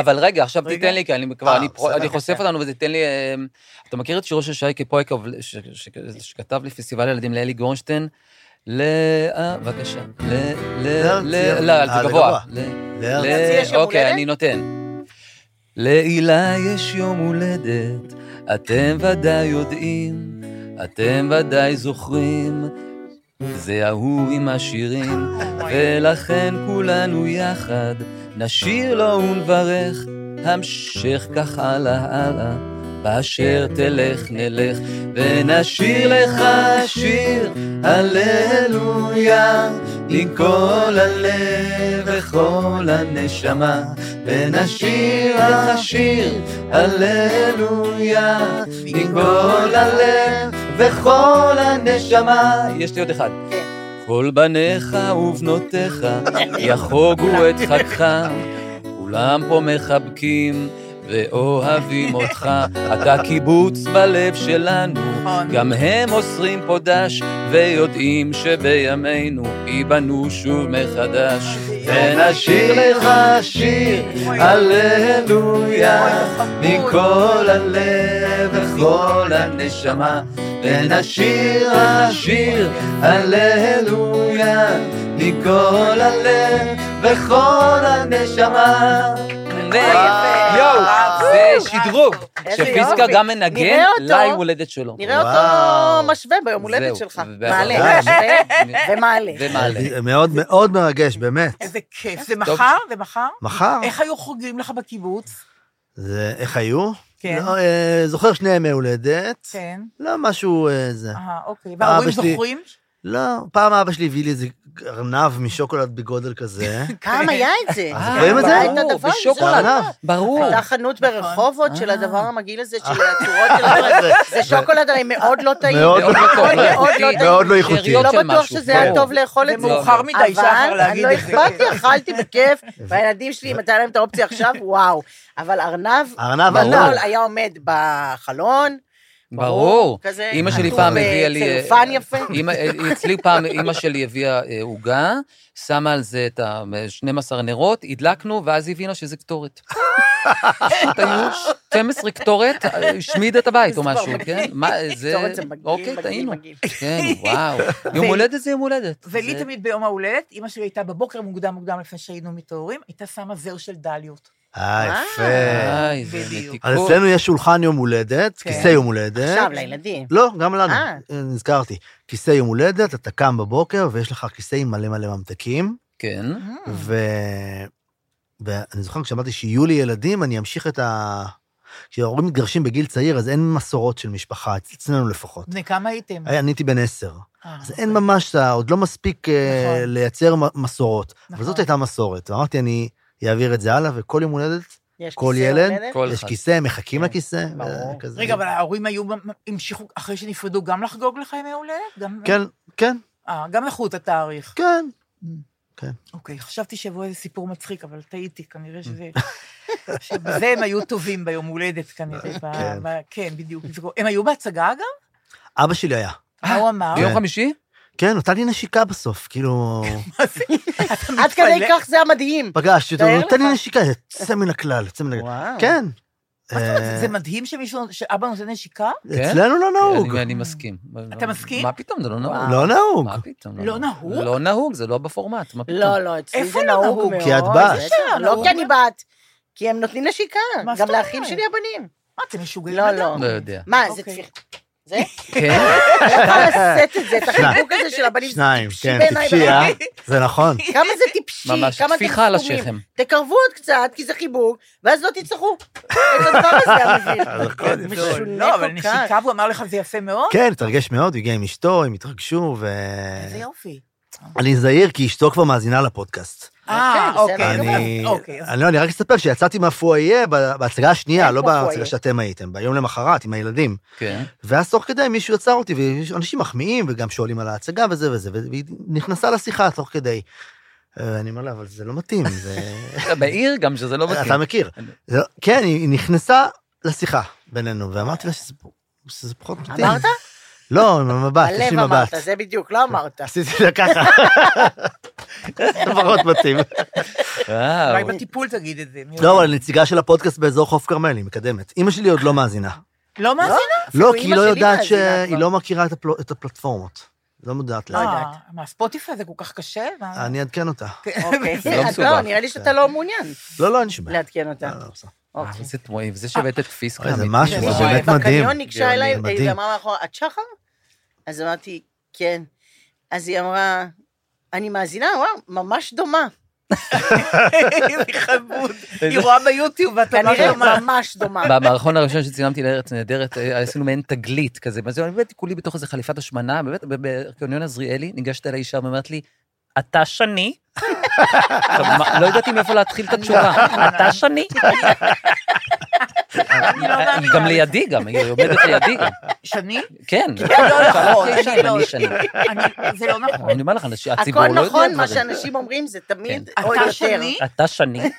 אבל רגע, עכשיו תיתן לי, כי אני כבר, אה, אני חושף אותנו וזה תן לי... אה, אתה מכיר את שירו של שייקה פויקוב, ש- ש- שכתב לי פסטיבל ילדים לאלי גורנשטיין? ל... אה, בבקשה. ל... ל... להרצי- ל... לא, אה, זה גבוה. גבוה. ל- להרצי ל- יש יום אוקיי? אני נותן. להילה יש יום הולדת, אתם ודאי יודעים, אתם ודאי זוכרים, זה ההוא עם השירים, ולכן כולנו יחד נשיר לו ונברך, המשך כך הלאה הלאה, באשר תלך נלך, ונשיר לך שיר הללויה, עם כל הלב וכל הנשמה, ונשיר לך שיר הללויה, עם כל הלב וכל הנשמה. יש לי עוד אחד. כל בניך ובנותיך יחוגו את חגך, כולם פה מחבקים ואוהבים אותך. אתה קיבוץ בלב שלנו, נכון. גם הם אוסרים פה דש, ויודעים שבימינו ייבנו שוב מחדש. ונשיר לך שיר, הללויה, מכל הלב וכל הנשמה. ונשיר השיר, הללויה, מכל הלב וכל הנשמה. יואו, זה שדרוג. שפיסקה. גם מנגן. ליום הולדת שלו. נראה אותו. משווה ביום הולדת. שלך. מעלה, ומעלה. ומעלה. מאוד מאוד מרגש, באמת. איזה כיף. זה מחר? זה מחר? מחר, איך היו חוגגים לך בקיבוץ? זה, איך היו? כן. לא, אה, זוכר שני ימי הולדת. כן. לא משהו אה, זה. אה, אוקיי. וההורים זוכרים? לא, פעם אבא שלי הביא לי איזה ארנב משוקולד בגודל כזה. פעם היה את זה. אה, זוכרים את זה? היה את ברור, הדבר הזה. בשוקולד. ארנב. ברור. הייתה חנות ברחובות אה. של הדבר המגעיל הזה, של הצורות של. זה שוקולד הרי מאוד לא טעים. מאוד לא מאוד מאוד לא לא איכותי. טעים. מאוד לא איכותי. לא בטוח. שזה היה. טוב לאכול את זה. מאוחר מדי, שחר, אבל להגיד לא את זה. אכפת לי, אכלתי בכיף, והילדים שלי, אם הייתה להם את האופציה עכשיו, וואו. אבל ארנב ארנב ענק. היה עומד בחלון. ברור. כזה אימא שלי פעם הביאה לי... בצלופן יפה. אימא- אצלי פעם אימא שלי הביאה אה, עוגה, שמה על זה את ה-12 נרות, הדלקנו, ואז הבינה שזה קטורת. פשוט היו 12 קטורת, השמיד את הבית או משהו. כן? מה, זה... קטורת זה מגעיל, אוקיי, טעינו. כן, וואו. יום הולדת זה יום הולדת. ולי תמיד ביום ההולדת, אימא שלי הייתה בבוקר מוקדם מוקדם לפני שהיינו מתעוררים, הייתה שמה זר של דליות. אה, אה. יפה. בדיוק. אז. אצלנו יש שולחן יום הולדת, כן. כיסא יום הולדת. עכשיו, לילדים. לא, גם לנו, אה. נזכרתי. כיסא יום הולדת, אתה קם בבוקר ויש לך כיסא עם מלא מלא ממתקים, כן. ו... ואני זוכר כשאמרתי שיהיו לי ילדים, אני אמשיך את ה... כשההורים מתגרשים בגיל צעיר, אז אין מסורות של משפחה, אצלנו לפחות. בני כמה הייתם? אני הייתי בן עשר. אה, אז אין ממש, עוד לא מספיק אה, נכון. לייצר מסורות. אבל נכון. זאת הייתה מסורת. ואמרתי, אני אעביר את זה הלאה, וכל יום הולדת, כל ילד? כל יש אחד. כיסא, מחכים כן, לכיסא. ברור. רגע, אבל ההורים היו, המשיכו, אחרי שנפרדו, גם לחגוג לך ימי הולדת? גם- כן, כן, אה, גם לקחו את התאריך. כן. אוקיי, חשבתי שיבוא איזה סיפור מצחיק, אבל טעיתי, כנראה שזה... שבזה הם היו טובים ביום הולדת, כנראה. כן. ב- כן, בדיוק. הם היו בהצגה, אגב? אבא שלי היה. מה הוא אמר? ביום כן. חמישי? כן, נתן לי נשיקה בסוף, כאילו... עד כדי כך זה המדהים. פגשתי אותו, נתן לי. נשיקה, יוצא מן הכלל, יוצא מן הכלל. כן. מה זאת אומרת, אה, זה מדהים שמישהו, שאבא נותן נשיקה? כן? אצלנו לא נהוג. אני- מסכים. אתה מסכים? מה פתאום, זה לא נהוג. לא נהוג. מה פתאום? לא נהוג? לא נהוג, זה לא בפורמט, מה פתאום? לא, לא, אצלי זה לא נהוג? מאוד. כי את בת. בטח, לא לא? כי אני בת. כי הם נותנים נשיקה. מה גם לאחים? שלי הבנים. מה, אתם משוגעים? לא, אדם? לא יודע. מה, זה אוקיי. זה? כן? לא יכולה לשאת את זה, את החיבוק הזה של הבנים. זה שניים, כן, טיפשי, אה? זה נכון. כמה זה טיפשי, ממש, כמה אתם טפיחה על סתומים. השכם. תקרבו עוד קצת, כי זה חיבוק, ואז לא תצטרכו. את הדבר הזה. משונה לא, אבל. נשיקה, והוא אמר לך, זה יפה מאוד? כן, התרגש מאוד, הוא הגיע עם אשתו, הם התרגשו, ו... איזה יופי. אני זהיר, כי אשתו כבר מאזינה לפודקאסט. אה, אוקיי. בסדר. אני, אוקיי, אז- אני לא, אני רק אספר שיצאתי מהפואיה ב- בהצגה השנייה, לא. בהצגה שאתם הייתם, ביום למחרת עם הילדים. כן. ואז תוך כדי מישהו עצר אותי, ואנשים מחמיאים וגם שואלים על ההצגה וזה וזה, והיא נכנסה לשיחה תוך כדי. אה, אני אומר לה, אבל זה לא מתאים, זה... אתה מעיר גם שזה לא מתאים. אתה מכיר. לא- כן, היא נכנסה לשיחה בינינו, ואמרתי לה שזה פחות מתאים. אמרת? לא, עם המבט, יש בלב לי מבט. אמרת, זה בדיוק, לא אמרת. עשיתי לה ככה. זה פחות מתאים. וואו. אולי בטיפול תגיד את זה. לא. אבל נציגה של הפודקאסט באזור חוף כרמל, היא מקדמת. אימא שלי עוד לא מאזינה. לא מאזינה? לא, אפילו כי היא לא יודעת שהיא. לא מכירה את הפל- את הפלטפורמות. לא מודעת לא. יודעת. אה, מה, ספוטיפיי זה כל כך קשה? אני אעדכן אותה. אוקיי. זה לא. לא, נראה לי שאתה לא מעוניין לא, לא, שום בעיה. לעדכן אותה. בסדר. אוקיי. איזה תמוהים, וזה שהבאת את פיסקה. זה אמיתי. משהו, זה זה באמת מדהים. בקניון ניגשה אליי. היא אמרה מאחורה, את שחר? אז אמרתי, כן. אז היא אמרה, אני מאזינה, וואו, ממש דומה. איזה חמוד. היא רואה ביוטיוב, ואתה כנראה שומע. ממש דומה. במערכון הראשון שצילמתי לארץ נהדרת, אה, עשינו מעין תגלית כזה, ואז אני באמת כולי בתוך איזה חליפת השמנה, באמת, בקניון עזריאלי, ניגשת אליי אישה ואומרת לי, אתה שני? לא ידעתי מאיפה להתחיל את התשובה, אתה שני? אני לא היא מאמינה גם. לידי גם, היא עומדת לידי גם. שני? כן. לא שאלה נכון, אני לא- שני. אני- זה לא נכון. אני אומר לך, הציבור הכל לא יודע נכון, מה דברים. שאנשים אומרים זה תמיד כן. או אתה יותר. שני? אתה שני?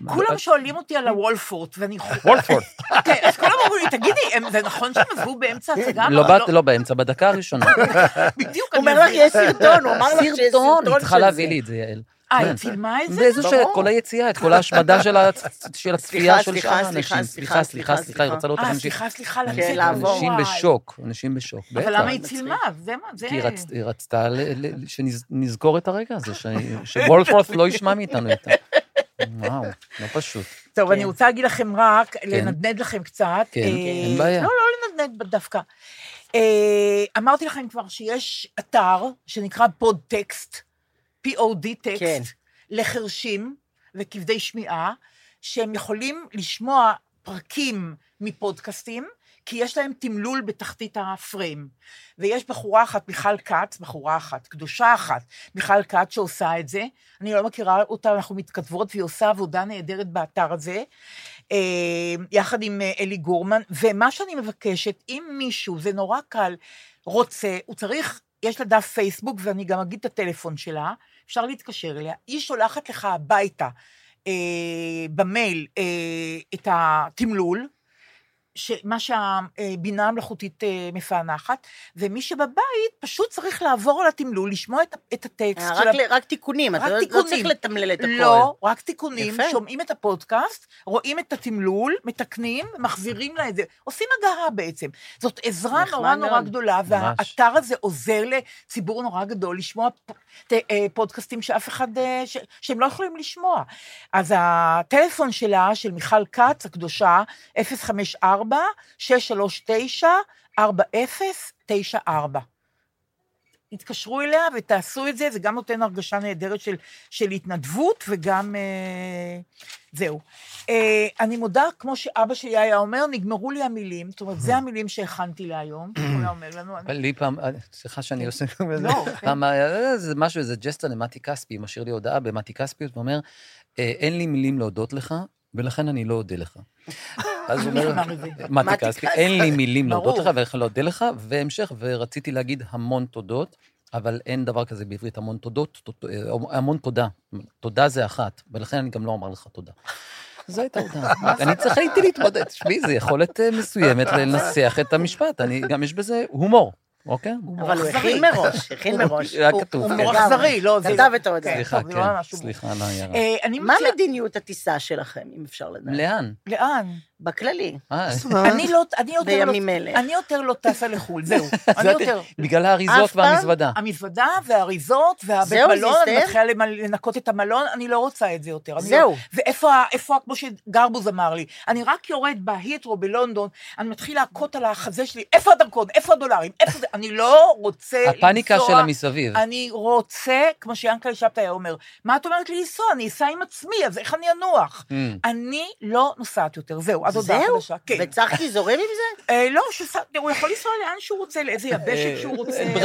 מה- כולם שואלים אותי על הוולפורט, ואני... וולפורד. כן, אז כולם אומרים לי, תגידי, זה נכון שהם עזבו באמצע ההצגה? לא לא באמצע, בדקה הראשונה. בדיוק, הוא אני אומר לך. יש סרטון, הוא אמר לך שיש סרטון סרטון, היא צריכה של להביא זה. לי את זה, יעל. אה, כן. היא צילמה את זה? ברור. שאת כל היציאה, את כל ההשמדה של הצפייה של סליחה, שאר סליחה, האנשים. סליחה, סליחה, סליחה, סליחה, היא רוצה לראות אה, אנשים... סליחה, סליחה, כן, לצאת. לעבור. אנשים. בשוק, אנשים בשוק. אבל. למה היא. צילמה? זה מה, זה... כי היא רצ- היא רצתה שנזכור את הרגע הזה, שוולפורט לא ישמע מאיתנו יותר. וואו, לא פשוט. טוב, כן. אני רוצה להגיד לכם רק, לנדנד לכם קצת. כן, אה, אין בעיה. לא, לא לנדנד דווקא. אה, אמרתי לכם כבר שיש אתר שנקרא פודטקסט, P-O-D טקסט, כן. לחרשים וכבדי שמיעה, שהם יכולים לשמוע פרקים מפודקאסטים, כי יש להם תמלול בתחתית הפריים. ויש בחורה אחת, מיכל כץ, בחורה אחת, קדושה אחת, מיכל כץ שעושה את זה. אני לא מכירה אותה, אנחנו מתכתבות, והיא עושה עבודה נהדרת באתר הזה, אה, יחד עם אה, אלי גורמן. ומה שאני מבקשת, אם מישהו, זה נורא קל, רוצה, הוא צריך, יש לה דף פייסבוק, ואני גם אגיד את הטלפון שלה, אפשר להתקשר אליה, היא שולחת לך הביתה, אה, במייל, אה, את התמלול, מה שהבינה המלאכותית אה, מפענחת, ומי שבבית פשוט צריך לעבור על התמלול, לשמוע את, את הטקסט. רק, של... רק תיקונים, רק אתה לא, תיקונים. לא צריך לתמלל את הכל. לא, רק תיקונים, יפה. שומעים את הפודקאסט, רואים את התמלול, מתקנים, מחזירים לה את זה, עושים הגהה בעצם. זאת עזרה נורא נורא מאוד. גדולה, והאתר הזה עוזר לציבור נורא גדול לשמוע פ- אה, פודקאסטים שאף אחד, אה, ש- שהם לא יכולים לשמוע. אז הטלפון שלה, של מיכל כץ הקדושה, 054-639-4094. תתקשרו אליה ותעשו את זה, זה גם נותן הרגשה נהדרת של, של התנדבות וגם... אה, זהו. אה, אני מודה, כמו שאבא שלי היה אומר, נגמרו לי המילים, זאת אומרת, זה המילים שהכנתי להיום, הוא היה אומר לנו, לי פעם, אה, סליחה שאני עושה את זה, לא, פעם היה זה משהו, איזה ג'סטה למתי כספי, משאיר לי הודעה במתי כספיות, ואומר, "אה, אין לי מילים להודות לך, ולכן אני לא אודה לך. אז הוא אומר, כספי, כספי. אין לי מילים להודות. לך, ולכן לא אודה לך, והמשך, ורציתי להגיד המון תודות, אבל אין דבר כזה בעברית המון תודות, תוד- אה, המון תודה. תודה זה אחת, ולכן אני גם לא אומר לך תודה. זו הייתה הודעה. אני צריך הייתי להתמודד. תשמעי, זו יכולת אה, מסוימת לנסח את המשפט. אני, גם יש בזה הומור, אוקיי? אבל הוא. הכין מראש, הכין מראש. היה הוא- כתוב, הוא כן. אכזרי, לא, זה... כתב את ההודעה. סליחה, לא כן, סליחה על העיירה. אה, אני מה. מדיניות הטיסה שלכם, אם אפשר לדעת? לאן? לאן? בכללי, אה, אני לא, אני יותר לא, בימים אלה. אני יותר לא טסה לחו"ל, זהו. אני יותר. בגלל האריזות? והמזוודה. המזוודה והאריזות והבית מלון, אני? מתחילה לנקות את המלון, אני לא רוצה את זה יותר. אני זהו. לא, ואיפה, כמו שגרבוז אמר לי, אני רק יורד בהיטרו בלונדון, אני מתחיל להכות על החזה שלי, איפה הדרכון, איפה הדולרים, איפה זה, אני לא רוצה לנסוע. הפאניקה שלה מסביב. אני רוצה, כמו שיענקלה שבתאי היה אומר, מה את אומרת לי לנסוע? אני אסע עם עצמי, אז איך אני אנוח? Mm. אני לא נוסעת יותר, זהו, הודעה זהו? חדשה. כן. וצחקי זורם עם זה? אה, לא, הוא יכול לנסוע לאן שהוא רוצה, לאיזה יבשת שהוא רוצה. לו.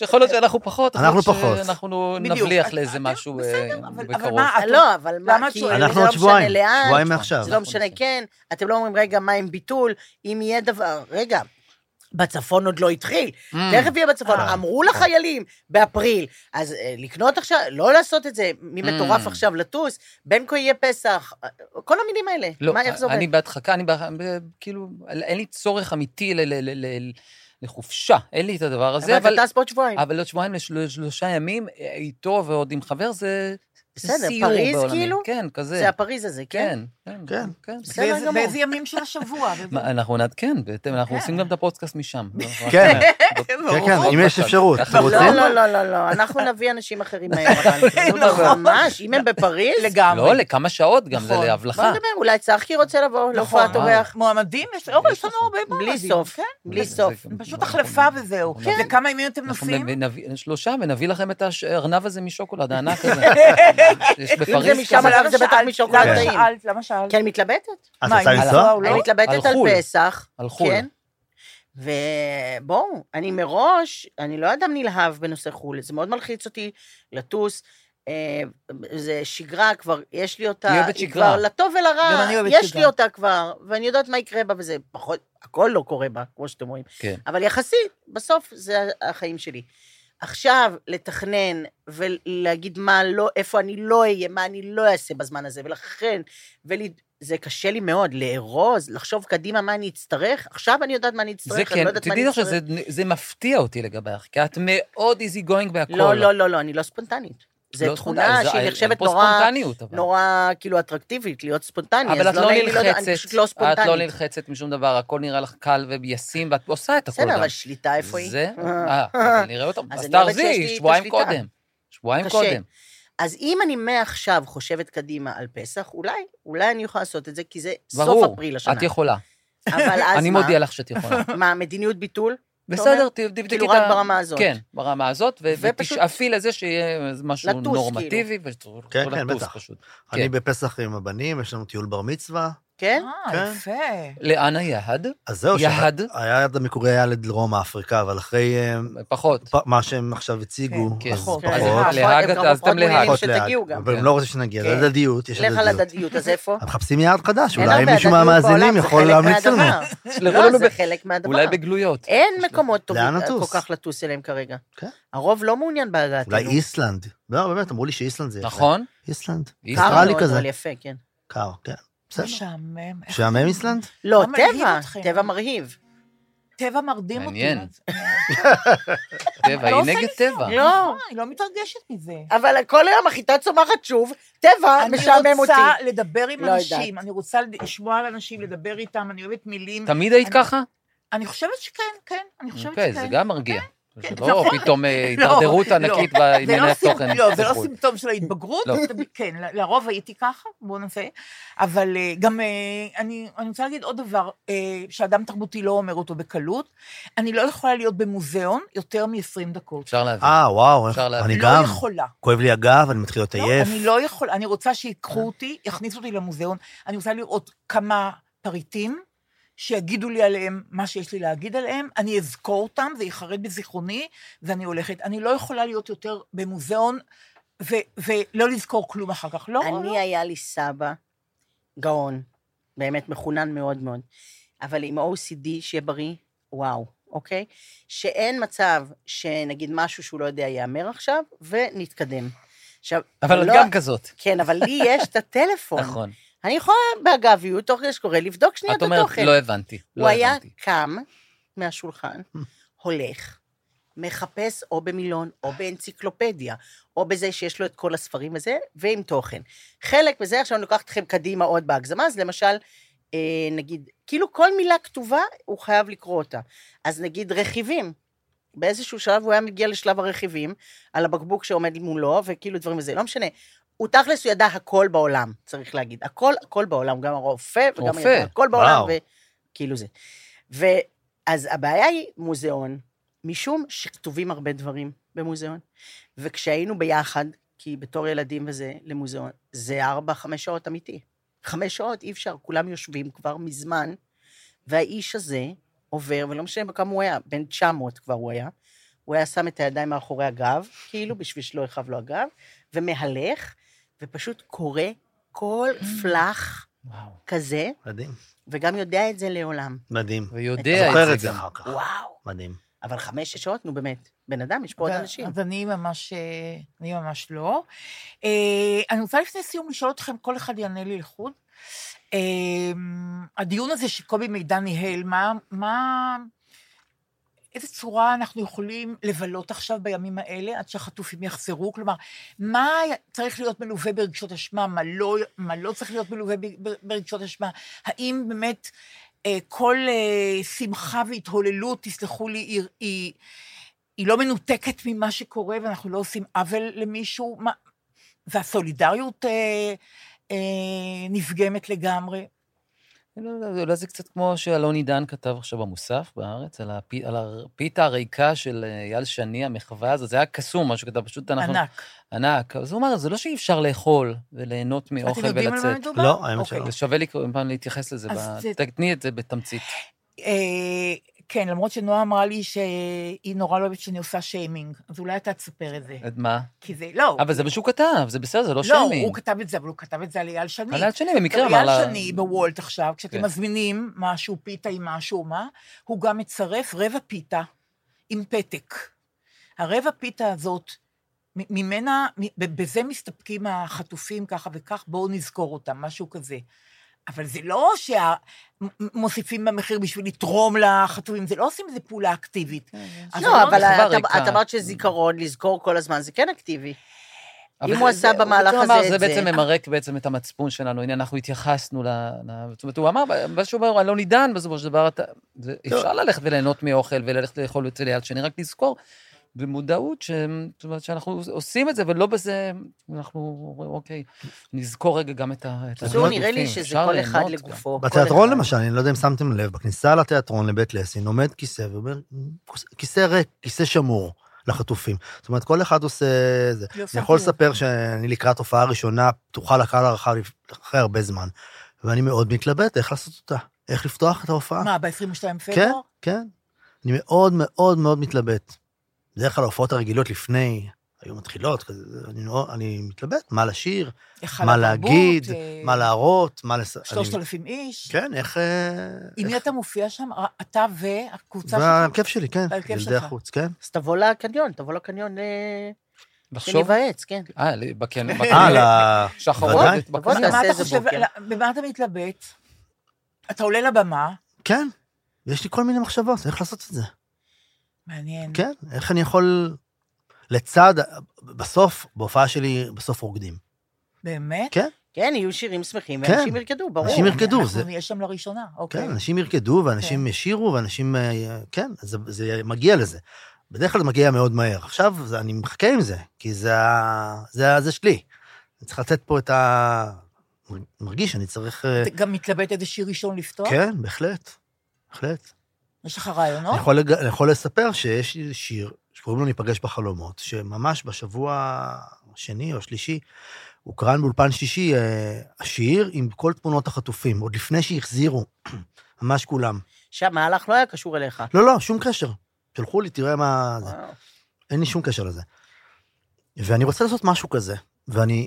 יכול להיות- שאנחנו פחות, אנחנו פחות. שאנחנו. נבליח אז- לאיזה משהו אה, בקרוב. לא, אבל מה, כי? זה לא עוד משנה שבועיים, לאן, שבועיים מעכשיו. זה לא משנה כן, אתם לא אומרים, רגע, מה עם ביטול? אם יהיה דבר, רגע, בצפון עוד לא התחיל, Mm. תכף יהיה בצפון, אה. אמרו לחיילים באפריל, אז אה, לקנות עכשיו, לא לעשות את זה, מי Mm. מטורף עכשיו לטוס, בין כה יהיה פסח, אה, כל המילים האלה, לא, מה, איך זה עובד? אני בהדחקה, אני ב- ב- כאילו, אין לי צורך אמיתי ל- ל- ל- ל- לחופשה, אין לי את הדבר הזה, אבל אבל... אתה טס בעוד שבועיים. אבל עוד שבועיים לשל- לשלושה ימים, אה, איתו ועוד עם חבר, זה... זה בסדר, סיור פריז בעולמי. כאילו? כן, כזה. זה הפריז הזה, כן? כן, כן. כן, כן. בסדר גמור. באיזה ימים של השבוע. מה, אנחנו נעדכן, בהתאם, אנחנו כן. עושים גם את הפודקאסט משם. כן, זאת- כן, כן, אם יש אפשרות. לא? לא, לא, לא, לא, אנחנו נביא אנשים אחרים מהר, נכון. ממש, אם הם בפריז, לגמרי. לא, לכמה שעות גם, זה נכון. להבלחה. בוא נדבר, אולי צחקי רוצה לבוא נכון. להופעת אורח. מועמדים, יש לא, לנו. הרבה בלי מועמדים. סוף, כן. בלי סוף. פשוט החלפה וזהו. כן. לכמה ימים אתם נוסעים? שלושה, ונביא לכם את הארנב הזה משוקולד, הענק הזה. יש אם בפריז זה משם. אבל זה בטח? משוקולד טעים. שאלת? למה שאלת? כי אני מתלבטת. את מה, רוצה לנסוע? לא? אני מתלבטת על על חו"ל. פסח. על חו"ל. כן. ובואו, אני מראש, אני לא אדם נלהב בנושא חו"ל, זה מאוד מלחיץ אותי לטוס. אה, זה שגרה כבר, יש לי אותה, היא אוהבת שגרה. כבר לטוב גם ולרע, אני אוהבת יש לי שגרה. אותה כבר, ואני יודעת מה יקרה בה, וזה פחות, הכל לא קורה בה, כמו שאתם רואים. כן. אבל יחסית, בסוף זה החיים שלי. עכשיו, לתכנן ולהגיד מה לא, איפה אני לא אהיה, מה אני לא אעשה בזמן הזה, ולכן, ול... זה קשה לי מאוד, לארוז, לחשוב קדימה מה אני אצטרך. עכשיו אני יודעת מה אני אצטרך, זה אני כן, לא יודעת מה אני תדעי לך אצטרך. שזה זה מפתיע אותי לגבייך, כי את מאוד איזי גוינג בהכל. לא, לא, לא, לא, אני לא ספונטנית. זו לא תכונה ספונטני, זה- שהיא נחשבת נורא, ספונטניות, אבל. נורא כאילו אטרקטיבית, להיות ספונטני, אבל אז את לא לדעת, אני נלחצת, לא את ספונטנית. לא נלחצת משום דבר, הכל נראה לך קל וישים, ואת עושה את הכל בסדר. אבל שליטה איפה היא? זה, אה, נראה. אז אז אני שיש לי תארזי, את שבועיים. קודם. שבועיים. קודם. אז אם אני מעכשיו חושבת קדימה על פסח, אולי, אולי אני יכולה לעשות את זה, כי זה סוף ברור, אפריל השנה. את יכולה. אבל אז אני מה? מודיע לך שאת יכולה. מה, מדיניות ביטול? בסדר, תבדקי את ה... כאילו רק ברמה הזאת. כן, ברמה הזאת, ותשאפי לזה שיהיה משהו לטוס, נורמטיבי, כן, כן, בטח. פשוט. אני כן. בפסח עם הבנים, יש לנו טיול בר מצווה. כן? אה, כן. יפה. לאן היעד? אז זהו, יעד? היעד המקורי היה לדרום אפריקה, אבל אחרי אה, פחות. מה שהם עכשיו הציגו, כן, אז פחות. כן, אז להאג אתה- אז אתם להאג. פחות. שתגיעו גם. אבל הם כן. לא רוצים שנגיע, כן. זה הדדיות, יש לך על הדדיות. הדדיות, אז איפה? הם מחפשים יעד חדש, אולי מישהו מהמאזינים יכול להמליץ לנו. לא, זה חלק מהדבר. אולי בגלויות. אין מקומות טובים כל? כך לטוס אליהם כרגע. כן. הרוב לא מעוניין בהגעתנו. אולי איסלנד. לא, באמת, אמרו לי שאיסלנד זה יפה. נכון? איסלנד. קר מאוד. אבל יפה, כן. קר, כן. בסדר. משעמם. משעמם איסלנד? לא, טבע? טבע מרהיב. טבע מרדים אותי. מעניין. טבע, לא היא עושה נגד טבע. לא. נכון, אני לא מתרגשת מזה. אבל כל היום החיטה צומחת שוב, טבע משעמם אני אותי. רוצה לדבר עם לא אנשים. אני רוצה לשמוע על אנשים, לדבר איתם, אני אוהבת מילים. תמיד היית אני- ככה? אני חושבת שכן, כן, אני חושבת אוקיי, שכן. זה גם מרגיע. כן, לא נכון. פתאום אה, לא, הידרדרות לא. ענקית זה בענייני לא סימפ- התוכן. לא, זה לא בחו"ל. סימפטום של ההתבגרות, לא. כן, לרוב הייתי ככה, בואו נעשה. אבל אה, גם, אה, אני אני רוצה להגיד עוד דבר, שאדם תרבותי לא אומר אותו בקלות, אני לא יכולה להיות במוזיאון יותר מ-20 דקות. אפשר להבין. אה, וואו. אני לא גם. יכולה. כואב לי הגב, אני מתחיל להיות לא, עייף. אני לא יכולה, אני רוצה שיקחו אותי, יכניסו אותי למוזיאון, אני רוצה לראות כמה פריטים, שיגידו לי עליהם מה שיש לי להגיד עליהם, אני אזכור אותם, זה ייחרד בזיכרוני, ואני הולכת. אני לא יכולה להיות יותר במוזיאון ו- ולא לזכור כלום אחר כך. לא, לא. אני, היה לי סבא, גאון, באמת מחונן מאוד מאוד, אבל עם OCD, שיהיה בריא, וואו, אוקיי? שאין מצב שנגיד משהו שהוא לא יודע ייאמר עכשיו, ונתקדם. עכשיו, אבל את לא- גם כזאת. כן, אבל לי יש את הטלפון. נכון. אני יכולה באגביות, תוך כדי שקורה, לבדוק שנייה את את אומרת, התוכן. לא הבנתי. לא הוא היה הבנתי. קם מהשולחן, הולך, מחפש או במילון, או באנציקלופדיה, או בזה שיש לו את כל הספרים וזה, ועם תוכן. חלק מזה, עכשיו אני לוקחת אתכם קדימה עוד בהגזמה, אז למשל, אה, נגיד, כאילו כל מילה כתובה, הוא חייב לקרוא אותה. אז נגיד רכיבים. באיזשהו שלב הוא היה מגיע לשלב הרכיבים, על הבקבוק שעומד מולו, וכאילו דברים וזה, לא משנה. הוא תכלס, הוא ידע הכל בעולם, צריך להגיד. הכל, הכל בעולם, גם הרופא, וגם רופא. ידע הכל בעולם. וכאילו זה. ואז הבעיה היא מוזיאון, משום שכתובים הרבה דברים במוזיאון. וכשהיינו ביחד, כי בתור ילדים וזה, למוזיאון, זה ארבע, חמש שעות אמיתי. חמש שעות אי אפשר, כולם יושבים כבר מזמן, והאיש הזה עובר, ולא משנה בכמה הוא היה, בן 900 כבר הוא היה, הוא היה שם את הידיים מאחורי הגב, כאילו, בשביל שלא יכאב לו הגב, ומהלך, ופשוט קורא כל פלאח וואו. כזה, מדהים, וגם יודע את זה לעולם. מדהים. ויודע זוכר את את זה זה גם. אחר כך. וואו. מדהים. אבל חמש-שש שעות, נו באמת. בן אדם, יש פה עוד אנשים. אז אני ממש, אה, אני ממש לא. אה, אני רוצה לפני סיום לשאול אתכם, כל אחד יענה לי לחוד. אה, הדיון הזה שקובי מידע ניהל, מה, מה, איזה צורה אנחנו יכולים לבלות עכשיו בימים האלה, עד שהחטופים יחזרו? כלומר, מה צריך להיות מלווה ברגשות אשמה, מה לא, מה לא צריך להיות מלווה ברגשות אשמה? האם באמת אה, כל אה, שמחה והתהוללות, תסלחו לי, היא, היא, היא לא מנותקת ממה שקורה ואנחנו לא עושים עוול למישהו? מה, והסולידריות אה, אה, נפגמת לגמרי? לא, לא, אולי זה קצת כמו שאלון עידן כתב עכשיו במוסף בארץ, על, הפי, על הפיתה הריקה של אה, אייל שני, המחווה הזאת, זה היה קסום, מה שכתב, פשוט אנחנו... ענק. ענק. אז הוא אמר, זה לא שאי אפשר לאכול וליהנות מאוכל אתם יודעים על מה ולצאת. מדובר? לא, האמת אוקיי. שלא. זה שווה לי כל פעם להתייחס לזה, תתני את זה בתמצית. כן, למרות שנועה אמרה לי שהיא נורא לא אוהבת שאני עושה שיימינג, אז אולי אתה תספר את זה. את מה? כי זה, לא. אבל זה מה שהוא כתב, זה בסדר, זה לא לא, שיימינג. הוא כתב את זה, אבל הוא כתב את זה על אייל שני. על אייל שני, במקרה אמר אייל לה... שני בוולט עכשיו, כשאתם כן. מזמינים משהו, פיתה עם משהו, מה, הוא גם מצרף רבע פיתה עם פתק. הרבע פיתה הזאת, ממנה, בזה מסתפקים החטופים ככה וכך, בואו נזכור אותם, משהו כזה. אבל זה לא שמוסיפים במחיר בשביל לתרום לחטופים, זה לא עושים איזה פעולה אקטיבית. אז לא, אבל מחווה את- אמרת שזיכרון, לזכור כל הזמן, זה כן אקטיבי. אם הוא זה- עשה במהלך הזה את זה זה. בעצם ממרק בעצם את המצפון שלנו, הנה, אנחנו התייחסנו ל... זאת אומרת, הוא אמר, מה שהוא אומר, אני לא נידן, בסופו של דבר, אפשר ללכת וליהנות מאוכל וללכת לאכול אצל יד שני, רק לזכור, במודעות, ש... זאת אומרת, שאנחנו עושים את זה, ולא בזה, אנחנו אומרים, אוקיי, נזכור רגע גם את ה... את בקיצור. נראה לי שזה כל אחד לגופו. בתיאטרון. למשל, אני לא יודע אם שמתם לב, בכניסה לתיאטרון לבית לסין עומד כיסא ואומר, כיסא ריק, כיסא שמור לחטופים. זאת אומרת, כל אחד עושה זה. אני יכול. לספר שאני לקראת הופעה ראשונה פתוחה לקהל הרחב אחרי הרבה זמן, ואני מאוד מתלבט איך לעשות אותה, איך לפתוח את ההופעה. מה, ב-22 כן, פברואר? כן. אני מאוד מאוד מאוד מתלבט. בדרך כלל ההופעות הרגילות לפני היו מתחילות, כזה, אני, אני מתלבט מה לשיר, מה להגיד, אה, מה להראות, מה לס... שלושת אני- אלפים איש. כן, איך... אה, עם מי אתה מופיע שם? אתה והקבוצה שלך? וההרכב שלי, כן, ילדי שלך. החוץ, כן. אז תבוא לקניון, תבוא לקניון אה, לחשוב? שניוועץ, כן. אה, בקן... אה, ל... שחרות, בוקר. במה אתה מתלבט? אתה עולה לבמה, כן, יש לי כל מיני מחשבות, איך לעשות את זה. מעניין. כן, איך אני יכול... לצד, בסוף, בהופעה שלי, בסוף רוקדים. באמת? כן, כן, יהיו שירים שמחים, כן. ואנשים ירקדו, ברור. אנשים ירקדו, אנחנו זה- נהיה שם לראשונה, אוקיי. כן, אנשים ירקדו, ואנשים כן. ישירו, ואנשים... אה, כן, זה, זה מגיע לזה. בדרך כלל זה מגיע מאוד מהר. עכשיו, זה, אני מחכה עם זה, כי זה, זה, זה שלי. אני צריך לתת פה את ה... מרגיש שאני צריך... אתה גם מתלבט איזה שיר ראשון לפתוח? כן, בהחלט. בהחלט. יש לך רעיונות? אני יכול, לג... אני יכול לספר שיש לי שיר שקוראים לו ניפגש בחלומות, שממש בשבוע השני או השלישי, הוקרן באולפן שישי אה, השיר עם כל תמונות החטופים, עוד לפני שהחזירו, ממש כולם. שהמהלך לא היה קשור אליך. לא, לא, שום קשר. שלחו לי, תראה מה... זה. אין לי שום קשר לזה. ואני רוצה לעשות משהו כזה, ואני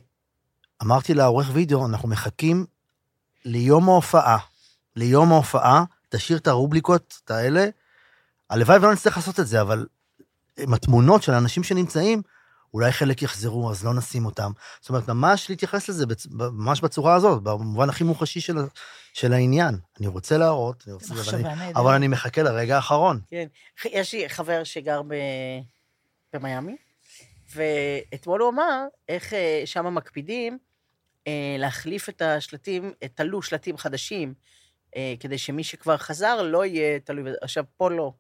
אמרתי לעורך וידאו, אנחנו מחכים ליום ההופעה. ליום ההופעה, תשאיר את הרובריקות את האלה. הלוואי ולא נצטרך לעשות את זה, אבל עם התמונות של האנשים שנמצאים, אולי חלק יחזרו, אז לא נשים אותם. זאת אומרת, ממש להתייחס לזה, בצ- ממש בצורה הזאת, במובן הכי מוחשי של, של העניין. אני רוצה להראות, אני רוצה, זו אבל, מחשבה אני, נהדרת. אבל אני מחכה לרגע האחרון. כן. יש לי חבר שגר ב... במיאמי, ואתמול הוא אמר איך שם מקפידים אה, להחליף את השלטים, אה, תלו שלטים חדשים, אה, כדי שמי שכבר חזר לא יהיה תלוי בזה. עכשיו, פה לא.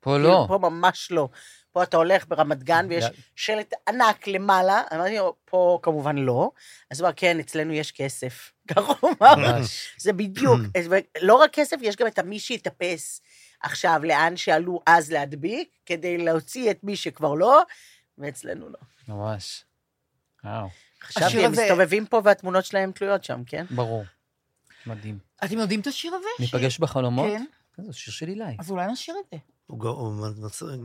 פה לא. פה ממש לא. פה אתה הולך ברמת גן ויש שלט ענק למעלה, אמרתי לו, פה כמובן לא. אז הוא אמר, כן, אצלנו יש כסף. ככה הוא אמר. זה בדיוק. לא רק כסף, יש גם את המי שיטפס עכשיו לאן שעלו אז להדביק, כדי להוציא את מי שכבר לא, ואצלנו לא. ממש. וואו, חשבתי, השיר הם הזה- מסתובבים פה והתמונות שלהם תלויות שם, כן? ברור. מדהים. אתם יודעים את השיר הזה? ניפגש בחלומות? כן. כן, זה שיר של אילי. אז אולי נשאיר את זה. הוא,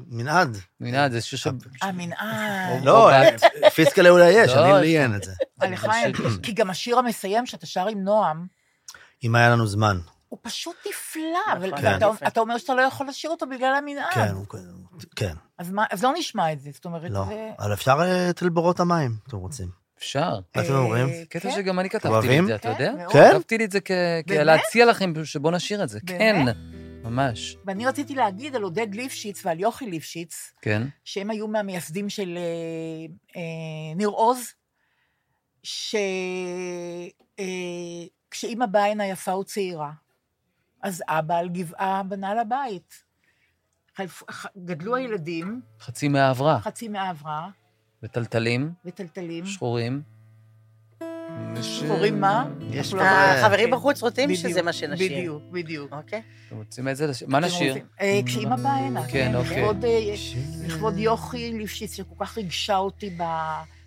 מנעד. מנעד, זה שיר ש... אה, מנעד. לא, בת. פיסקלה אולי יש, לא, אני יש. לי אין את זה. הלחיים. כי גם השיר המסיים שאתה שר עם נועם, אם היה לנו זמן. הוא פשוט נפלא, אבל נכון, ואתה- יפה. אתה אומר שאתה לא יכול לשיר אותו בגלל המנעד. כן, הוא- כן, אז לא נשמע את זה, זאת אומרת, לא. אבל אפשר אה, את בורות המים, אתם רוצים. אפשר. מה אתם אומרים? אה, קטע כן, שגם אני כתבתי לי? את זה, אתה כן, יודע? מאוד. כן? כתבתי לי את זה? כלהציע לכם שבואו נשאיר את זה. כן? ממש. ואני רציתי להגיד על עודד ליפשיץ ועל יוכי ליפשיץ, כן. שהם היו מהמייסדים של אה, אה, ניר עוז, שכשאימא באה הנה יפה וצעירה, אז אבא על גבעה בנה לה בית. חלפ- ח- גדלו הילדים, חצי מהעברה. חצי מהעברה, וטלטלים, וטלטלים. שחורים. קוראים מה? יש לא- החברים כן. בחוץ רוצים שזה מה שנשאיר. בדיוק, בדיוק. אוקיי? אתם רוצים את זה? מה נשאיר? אה, כשאימא באה הנה. כן, אוקיי. לכבוד, אה, לכבוד יוכי ליפשיץ, שכל כך ריגשה אותי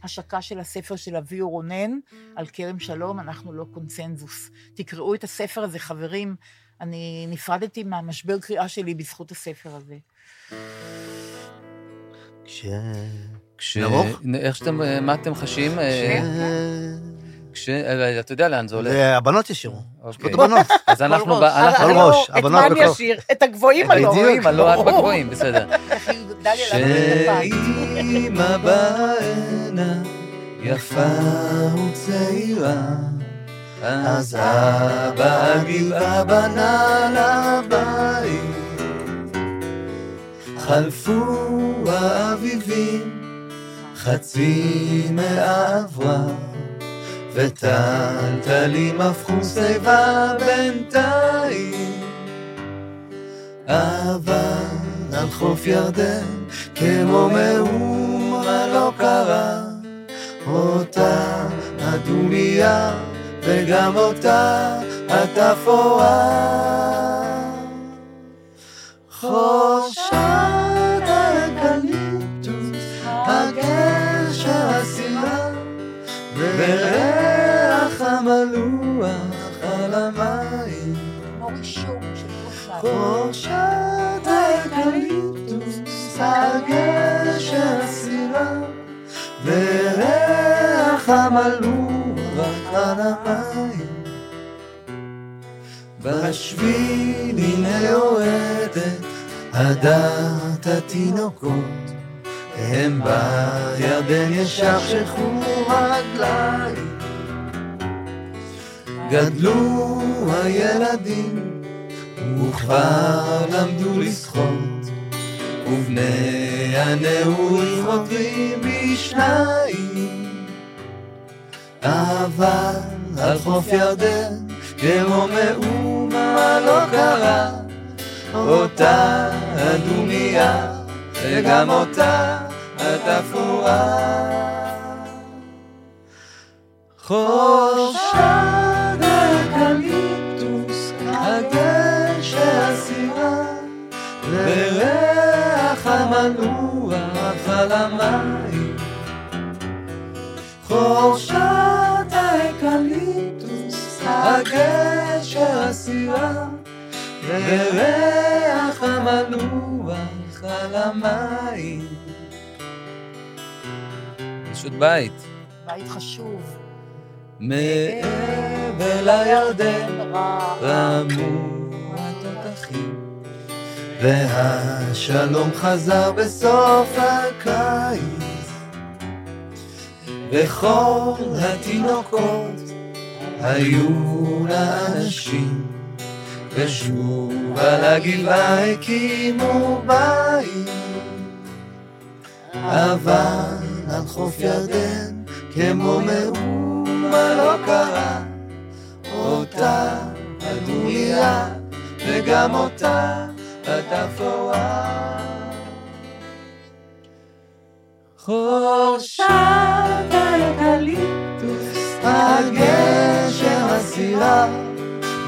בהשקה של הספר של אביהו רונן, על כרם שלום, אנחנו לא קונצנזוס. תקראו את הספר הזה, חברים. אני נפרדתי מהמשבר קריאה שלי בזכות הספר הזה. כש... כש... נרוך? איך שאתם, אה, מה אתם חשים? אה. כש... אה, אתה יודע לאן זה הולך. והבנות ישירו. אוקיי. הבנות. אז אנחנו... כל ראש, לא- את הבנות מה אני אשיר? את הגבוהים הלא. הגבוהים, הלא רק. בגבוהים, בסדר. שאימא בעינה יפה וצעירה אז אבא הגבעה בנה לה בית חלפו האביבים חצי מעברה וטלטלים הפכו שיבה בינתיים. אבל על חוף ירדן כמו מאומה לא קרה. אותה הדומיה וגם אותה התפאורה וריח המלוח על המים. חורשת האקליפטוס, הגשר הסירה, וריח המלוח על המים. בשביל הנה יורדת עדת התינוקות, הם בירדן ישכשכו רגליים. גדלו הילדים, וכבר למדו לשחות, ובני הנעורים חותרים בשניים. אבל על חוף ירדן, כמו מאומה לא קרה, אותה הדומיה, וגם אותה התפאורה. חורשת האקליפטוס, הגשר הסירה, וריח המלוח על המים. חורשת האקליפטוס, הגשר הסירה, וריח המלוח על המים. פשוט בית. בית חשוב. מעבר לירדן רמו התותחים, והשלום חזר בסוף הקיץ, וכל התינוקות היו לאנשים, ושוב על הגבעה הקימו בית, אבל על חוף ירדן כמו מאומה לא קרה, אותה הדומיה וגם אותה התפאורה. חורשת האקליפטוס, הגשר הסירה,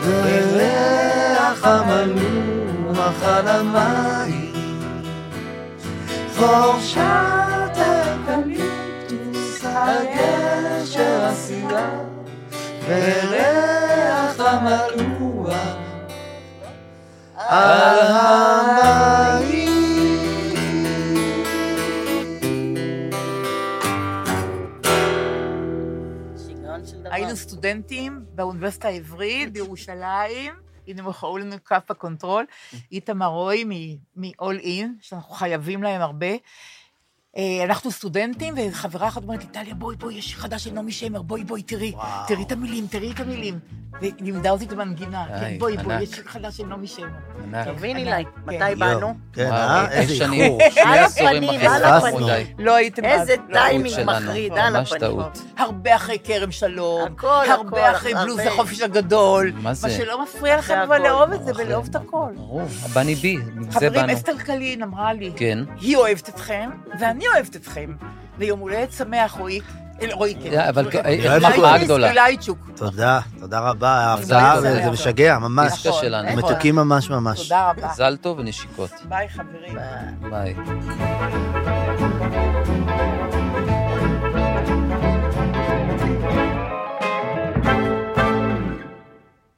וריח המלוח על המים. חורשת האקליפטוס, הגשר הסירה, וריח המלוח על המים. היינו סטודנטים באוניברסיטה העברית בירושלים. הנה מכרו לנו כף הקונטרול. איתמר רוי מ-all in, שאנחנו חייבים להם הרבה. אה, אנחנו סטודנטים, וחברה אחת אומרת לי, טליה, בואי, בואי, יש חדש של נעמי שמר, בואי, בואי, תראי, תראי את המילים, תראי את המילים. ולימדה אותי את המנגינה, כן, בואי, בואי. יש חדש של נעמי שמר. ענק. תביני לי. מתי באנו? כן, אה? אי איזה שנים, איחור. שני על עשורים הפנים, אחרי על הפנים. לא הייתם אז. איזה לא. טיימינג. מחריד, על ממש הפנים. טעות. הרבה אחרי כרם שלום, הרבה אחרי בלוז. החופש הגדול. מה זה? מה שלא מפריע לכם הכל. לאהוב את זה ולאהוב את הכל. ברור, הבני בי, מזה חברים, באנו. אסתר קלין אמרה לי, כן. היא אוהבת אתכם, ואני אוהבת אתכם. ויום הולדת שמח, רועי. רועי, כן. אבל מחמאה. גדולה. לייצ'וק. תודה, תודה רבה, טוב. זה משגע, ממש. שלנו. נכון. מתוקים ממש ממש. תודה רבה. מזל טוב ונשיקות. ביי, חברים. ביי.